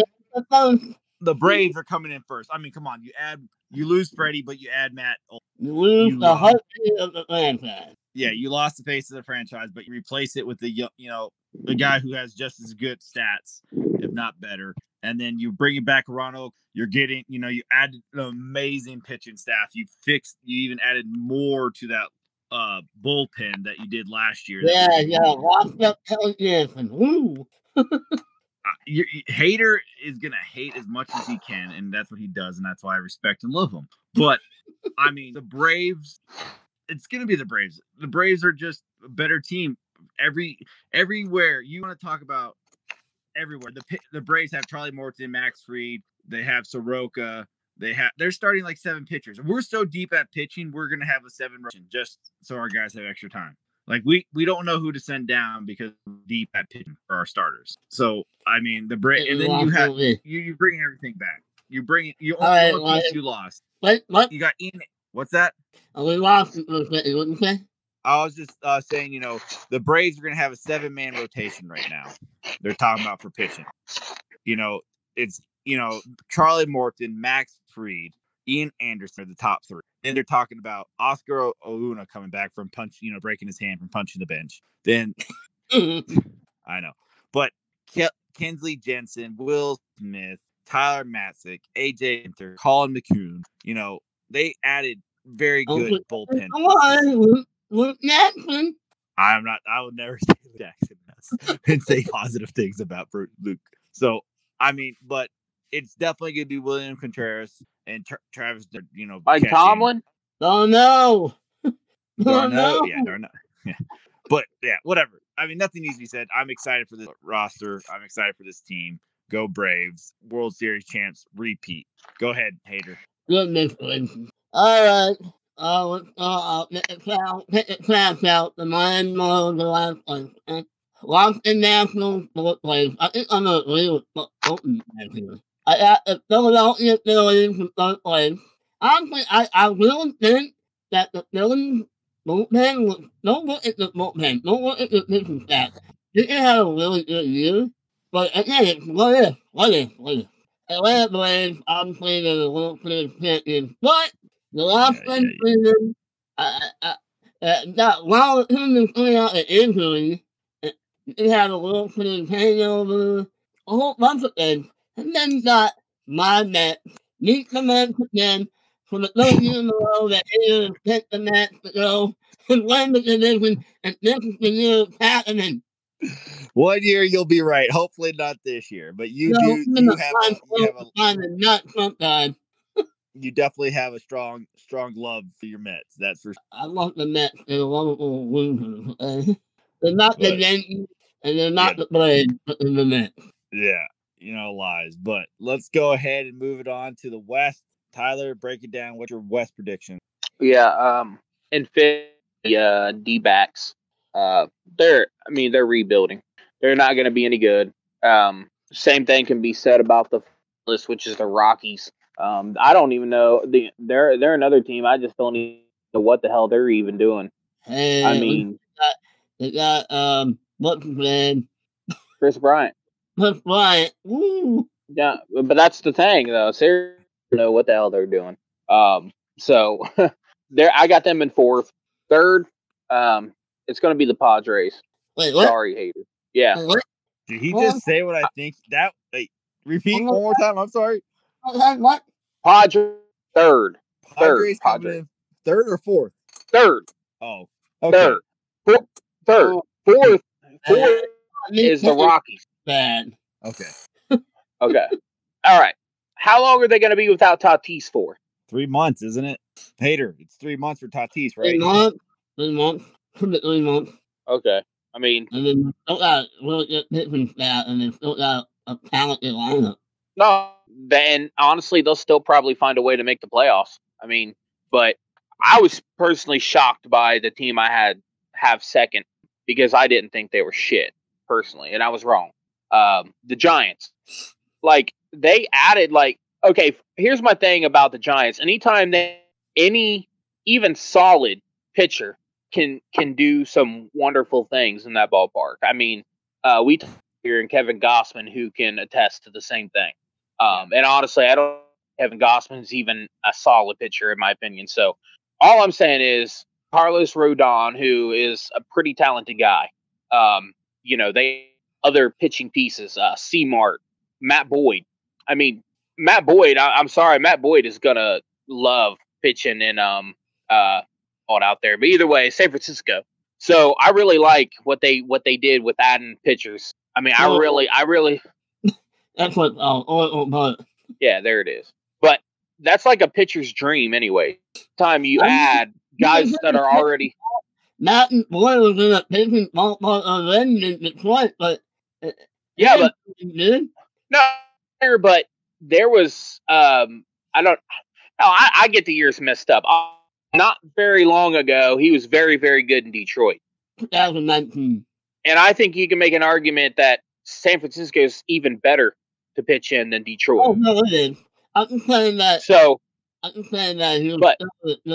The Braves are coming in first. I mean, come on. You add, you lose Freddie, but you add Matt. You lose you, the heartbeat of the franchise. Yeah, you lost the face of the franchise, but you replace it with the you know the guy who has just as good stats, if not better and then you bring it back Ronald. You're getting, you know, you added an amazing pitching staff. You fixed, you even added more to that uh bullpen that you did last year. Yeah, yeah, locked up Griffin. Woo. uh, you, you, Hater is gonna hate as much as he can, and that's what he does, and that's why I respect and love him. But I mean, the Braves, it's gonna be the Braves. The Braves are just a better team. Every everywhere you want to talk about everywhere. The the Braves have Charlie Morton, Max Fried. They have Soroka. They have they're starting like seven pitchers. We're so deep at pitching, we're gonna have a seven rotation just so our guys have extra time. Like we we don't know who to send down because deep at pitching for our starters. So I mean the Braves, and then you have you you bring everything back. You bring you only right, you lost. What what you got Ian? What's that? Oh, we lost. What you say? I was just uh, saying, you know, the Braves are going to have a seven man rotation right now. They're talking about for pitching. You know, it's, you know, Charlie Morton, Max Fried, Ian Anderson are the top three. Then they're talking about Oscar Ozuna coming back from punch, you know, breaking his hand from punching the bench. Then I know, but Ke- Kenley Jansen, Will Smith, Tyler Matzek, AJ Minter, Colin McCune, you know, they added very good bullpen. Luke Jackson. I'm not. I would never say Luke Jackson and say positive things about Luke. So I mean, but it's definitely going to be William Contreras and Tra- Travis. You know, like catching. Tomlin. Oh no. oh no. Yeah, not. Yeah. But yeah, whatever. I mean, nothing needs to be said. I'm excited for this roster. I'm excited for this team. Go Braves! World Series chance repeat. Go ahead, hater. Goodness All right uh, uh, cloud, cloud out the mind more the last place. And lost in national sport place. I think I'm gonna agree with Bolton here. I got the Philadelphia Phillies in third place. Honestly, I, I really think that the Phillies bullpen was, don't look at the bullpen, don't look at the pitching staff. They have a really good year, but again, it's what if, what if, what if. Atlanta Braves, obviously, they're the World Series champions, but the last yeah, one, yeah, yeah. I, I, uh, that while the team is coming out of injury, they had a little bit of hangover, a whole bunch of things. And then got my net, meet the Mets again. For the third year in a row that Ayers picked the Mets to go. And win the division, and this is the year it's happening. One year you'll be right. Hopefully not this year, but you no, do. You have, a, you have a, not sometimes. you definitely have a strong, strong love for your Mets. That's for. I love the Mets. They're wonderful losers. they're not but, the Yankees, and they're not yeah. the Braves, but they're the Mets. Yeah, you know lies. But let's go ahead and move it on to the West. Tyler, break it down. What's your West prediction? Yeah, um, in fifth, uh, D backs. Uh, they're, I mean, they're rebuilding. They're not going to be any good. Um, same thing can be said about the list, which is the Rockies. Um, I don't even know the they're they're another team. I just don't even know what the hell they're even doing. Hey, I mean, they got, they got um, what's his name? Kris Bryant. Kris Bryant. Woo. Yeah, but that's the thing though. Seriously, know what the hell they're doing. Um, so there, I got them in fourth. Third, um, it's going to be the Padres. Wait, what? Sorry, hater. Yeah. Wait, Did he just say what I think? That wait, repeat one more time. I'm sorry. What? Padres third. Padres third. Padres. Third or fourth? Third. Oh. Okay. Third. Fourth. Third. Oh. Fourth. Fourth is the Rockies. Bad. Okay. okay. All right. How long are they going to be without Tatis for? Three months, isn't it? Hater, it's three months for Tatis, right? Three months. Three months. Three months. Okay. I mean, and then still got really good pitching staff, and then still got a talented lineup. No, then honestly, they'll still probably find a way to make the playoffs. I mean, but I was personally shocked by the team I had have second because I didn't think they were shit personally, and I was wrong. Um, the Giants, like they added like okay, here's my thing about the Giants. Anytime they any even solid pitcher can can do some wonderful things in that ballpark. I mean, uh, we here in Kevin Gausman who can attest to the same thing. Um, and honestly, I don't Kevin Gausman's even a solid pitcher in my opinion. So all I'm saying is Carlos Rodon, who is a pretty talented guy. Um, you know, they other pitching pieces, uh, C Mart, Matt Boyd. I mean, Matt Boyd. I, am sorry, Matt Boyd is gonna love pitching in um uh on out there. But either way, San Francisco. So I really like what they what they did with adding pitchers. I mean, I really, I really. That's what. Oh, oh, oh, but. Yeah, there it is. But that's like a pitcher's dream, anyway. Time you add guys that are already. Matt Boyd was in a pitching ballpark already in Detroit, but. Uh, yeah, but. No, but there was um I don't. No, I, I get the years messed up. I, not very long ago, he was very, very good in Detroit. 2019. And I think you can make an argument that San Francisco is even better to pitch in than Detroit. Oh no, it is. I'm saying that. So I'm saying that. He but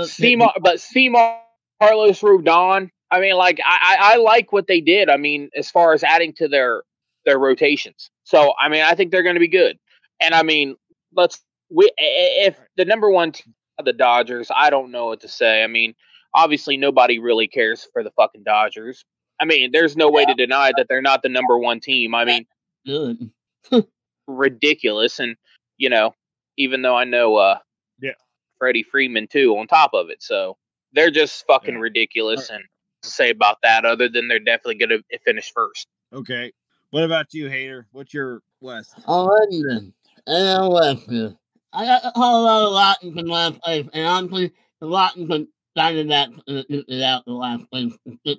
Seymour, but Seymour, Carlos Rodon. I mean, like I, I, I like what they did. I mean, as far as adding to their their rotations. So I mean, I think they're going to be good. And I mean, let's we if the number one the Dodgers, I don't know what to say. I mean, obviously nobody really cares for the fucking Dodgers. I mean, there's no way to deny that they're not the number one team. I mean, ridiculous. And you know, even though I know uh yeah Freddie Freeman too on top of it, so they're just fucking yeah. ridiculous. And to say about that, other than they're definitely going to finish first. Okay. What about you, Hater? What's your West? Alrighty then. And West. I got a whole lot of Latin in last place, and honestly, the Latin can Diamondbacks is out the last place.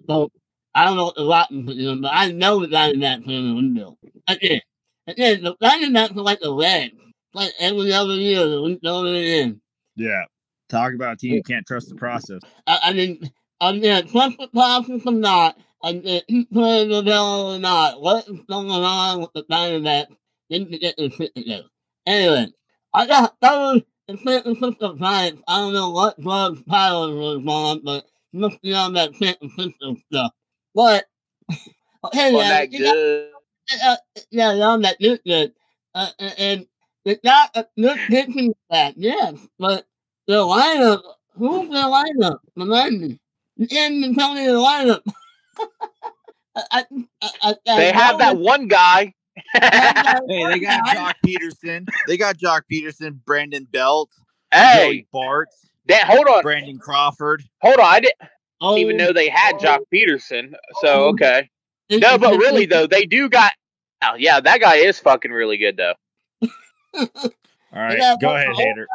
So I don't know what the Latin are doing, but I know the Diamondbacks are in the window. That's it. The Diamondbacks are like the Reds. Like every other year, they're throwing it in. Yeah. Talk about a team you can't trust the process. I, I mean, I'm gonna trust the process or not. I'm gonna keep playing the bell or not. What is going on with the Diamondbacks? Didn't get their shit together. Anyway, I got those in San Francisco Giants. I don't know what drugs Tyler was on, but he must be on that San Francisco stuff. But hey, well, that good. Got, uh, yeah, on that good good. Uh, and it got a good pitching back, yes, but the lineup, who's the lineup? Remind me. in the Tony lineup. I, I, I, they have that one guy. hey, they got Joc Pederson. They got Joc Pederson, Brandon Belt, hey, Joey Bart. That hold on, Brandon Crawford. Hold on, I didn't oh, even know they had oh, Joc Pederson. So oh. okay, no, but really though, they do got. Oh, yeah, that guy is fucking really good though. All right, go ahead, Hater.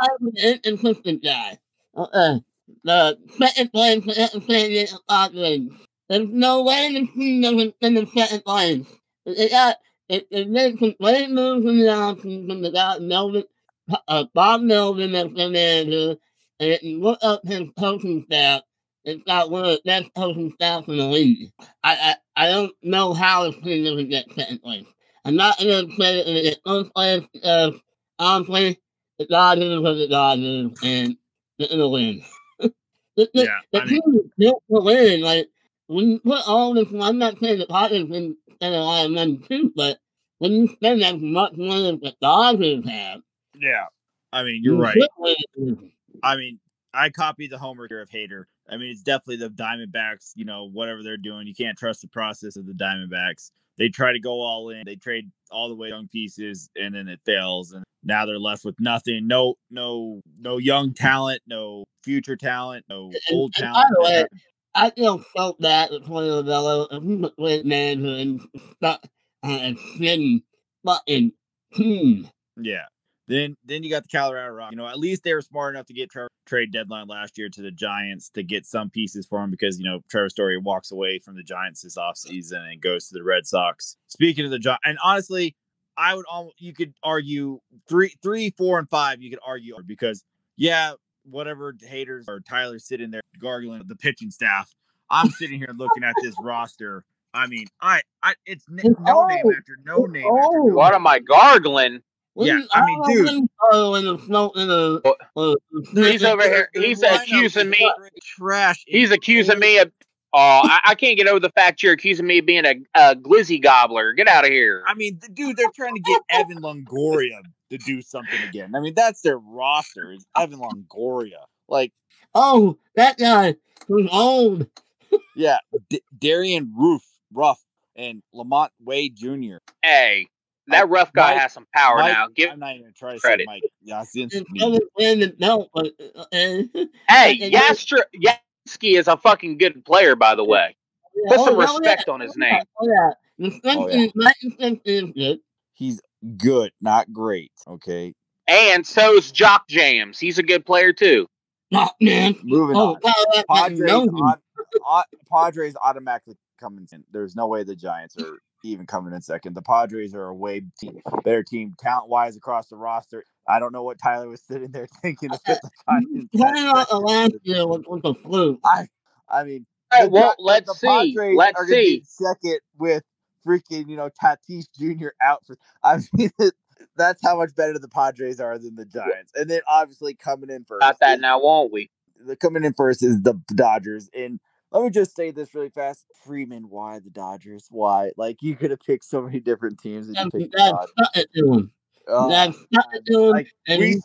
Insistent guy. Uh, the second place for Pennsylvania Scotland. There's no way the team doesn't finish second place. It got it, it made some great moves in the offseason from the guy Melvin, uh, Bob Melvin as the manager, and if you look up his coaching staff, it's got one of the best coaching staffs in the league. I I, I don't know how this team doesn't get second place. I'm not going to say it first place because honestly, the Dodgers are the Dodgers, and they're going to win. the the, yeah, the team mean, is built to win. Like, when you put all this, I'm not saying the can spend a lot of money too, but when you spend as much money as the Dodgers have. Yeah. I mean, you're you right. I mean, I copied the homer here of Hater. I mean, it's definitely the Diamondbacks, you know, whatever they're doing. You can't trust the process of the Diamondbacks. They try to go all in. They trade all the way young pieces and then it fails. And now they're left with nothing. No, no, no young talent, no future talent, no old and, talent. And way, I feel so bad with Torey Lovullo. He's a great manager and stuck on a shitty team. Yeah. Then then you got the Colorado Rock. You know, at least they were smart enough to get Trevor trade deadline last year to the Giants to get some pieces for him because you know Trevor Story walks away from the Giants this offseason and goes to the Red Sox. Speaking of the Giants, and honestly, I would almost you could argue three, three, four, and five. You could argue because yeah, whatever haters or Tyler sitting there gargling the pitching staff. I'm sitting here looking at this roster. I mean, I, I, it's no name after no name. After no what am I gargling? Yeah, I mean, dude. Oh, in the snow, in the, uh, he's over here. He's accusing me. Trash. He's accusing me of. Oh, I, I, can't get over the fact you're accusing me of being a, a glizzy gobbler. Get out of here. I mean, dude, they're trying to get Evan Longoria to do something again. I mean, that's their roster is Evan Longoria. Like, oh, that guy who's old. yeah, D- Darian Roof, Ruff, and LaMonte Wade Jr. Hey, that rough guy Mike, has some power Mike, now. Give I'm not even trying to credit. say Mike Yasinski. Uh, hey, Yastra Yansky is a fucking good player, by the way. Put some oh, respect yeah. on his name. Oh, yeah. Oh, yeah. He's good, not great. Okay. And so's Jock Jams. He's a good player too. Not man. Moving oh, on. Padres, Padres automatically coming in. There's no way the Giants are even coming in second. The Padres are a way team, better team talent wise across the roster. I don't know what Tyler was sitting there thinking mm, of the last year with, with the fluke. I, I mean, the, well, let's the see. Padres let's are see. second with freaking you know Tatis Jr. out for. I mean, that's how much better the Padres are than the Giants. And then obviously coming in first. Got that is, now, won't we? The coming in first is the Dodgers and let me just say this really fast. Freeman, why the Dodgers? Why? Like you could have picked so many different teams and you picked the Dodgers. Uh, like, we,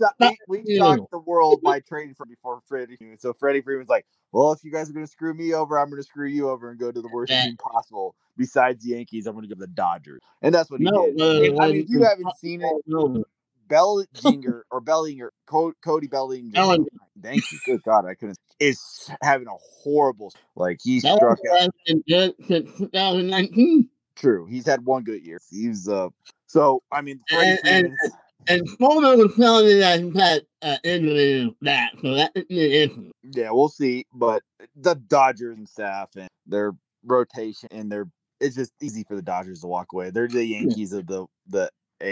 we, we shocked the world by trading for before Freddie Freeman. So Freddie Freeman's like, well, if you guys are going to screw me over, I'm going to screw you over and go to the worst team possible. Besides the Yankees, I'm going to go to the Dodgers, and that's what he no, did. Uh, I mean, if you haven't seen it, Bellinger or Bellinger, Cody Bellinger. Bellinger. Thank you. Good God, I couldn't. Is having a horrible like he that struck out. Since 2019. True, he's had one good year. He's uh. So I mean, and, and, and Fulmer was telling me that he had uh, injury that, so that is an issue. Yeah, we'll see. But the Dodgers and staff and their rotation and their it's just easy for the Dodgers to walk away. They're the Yankees yeah. of the the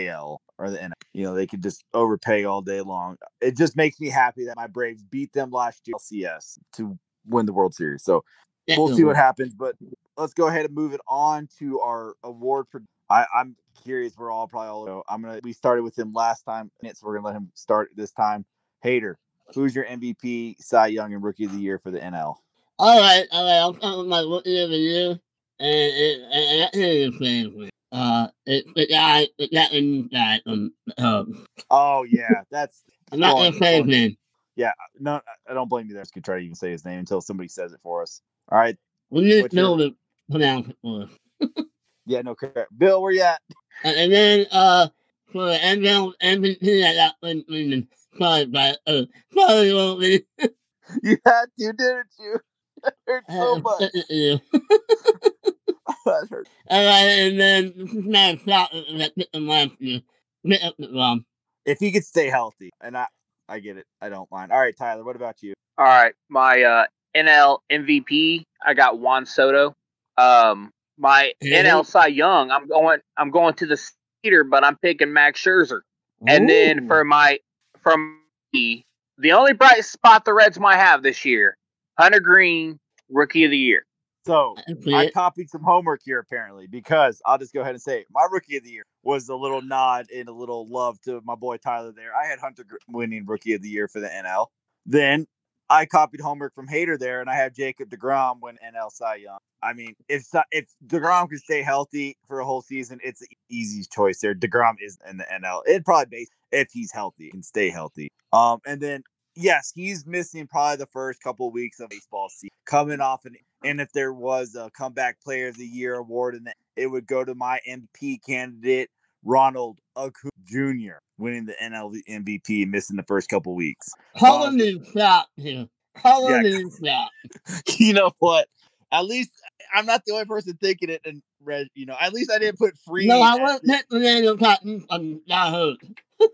AL or the NL. You know, they could just overpay all day long. It just makes me happy that my Braves beat them last year LCS to win the World Series. So we'll see what happens. But let's go ahead and move it on to our award. For, I, I'm curious. We're all probably all. Know. I'm gonna. We started with him last time, so we're gonna let him start this time. Hater, who's your MVP, Cy Young, and Rookie of the Year for the NL? All right, all right. I'll start with my Rookie of the Year, and, and, and that's his family. Uh, it, the guy, the Latin guy from. Um, oh yeah, that's. I'm not gonna say his name. Yeah, no, I don't blame you there. Could try to even say his name until somebody says it for us. All right. We need Bill to pronounce it for us. yeah, no correct. Bill, where you at? And, and then uh for the NFL MVP, I got Lincoln. Sorry, but uh, sorry, Logan. you had to, didn't you? That hurt so uh, much. Uh, that hurt. All right, and then this is my shot that picked him last year. If he could stay healthy, and I, I get it. I don't mind. All right, Tyler, what about you? All right, my uh, NL MVP, I got Juan Soto. Um, my. NL Cy Young, I'm going, I'm going to the Cedar, but I'm picking Max Scherzer. Ooh. And then for my, from me, the only bright spot the Reds might have this year, Hunter Greene, Rookie of the Year. So I copied some homework here apparently because I'll just go ahead and say it. my rookie of the year was a little nod and a little love to my boy Tyler there. I had Hunter winning rookie of the year for the NL. Then I copied homework from Hater there, and I have Jacob Degrom win NL Cy Young. I mean, if if Degrom can stay healthy for a whole season, it's an easy choice there. Degrom is in the NL. It'd probably be if he's healthy and stay healthy. Um, and then yes, he's missing probably the first couple of weeks of baseball season, coming off an. And if there was a comeback player of the year award, and it would go to my MP candidate Ronald Acuna Jr. winning the NL MVP, missing the first couple weeks. Holland um, is shot here. Yeah. is shot. You know what? At least I'm not the only person thinking it. And read, you know, at least I didn't put free. No, I wasn't Daniel Cotton not Yahoo.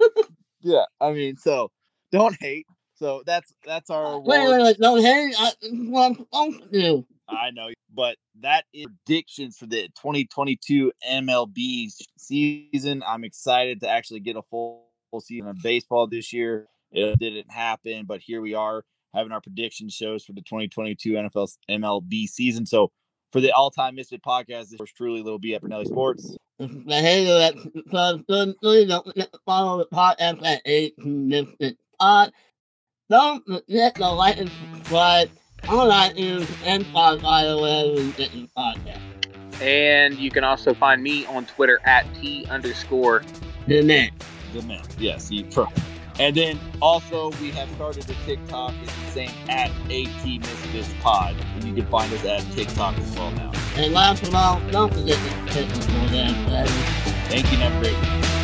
yeah, I mean, so don't hate. So that's that's our award. Wait, wait, wait, don't hate. I, what I'm do. I know, but that is predictions for the 2022 MLB season. I'm excited to actually get a full, full season of baseball this year. It didn't happen, but here we are having our prediction shows for the 2022 NFL MLB season. So for the all time Misfit podcast, this was truly Little B at Brunelli Sports. Mm-hmm. Hey, uh, don't follow the podcast at 8 Misfit Pod. Don't forget to like and subscribe on iTunes and Spotify wherever you get your podcast. And you can also find me on Twitter at T underscore the man. The man. Yes, he pro. And then also we have started a TikTok. It's the same at AT Misfits Pod. And you can find us at TikTok as well now. And last of all, don't forget to hit the Thank you, and have a great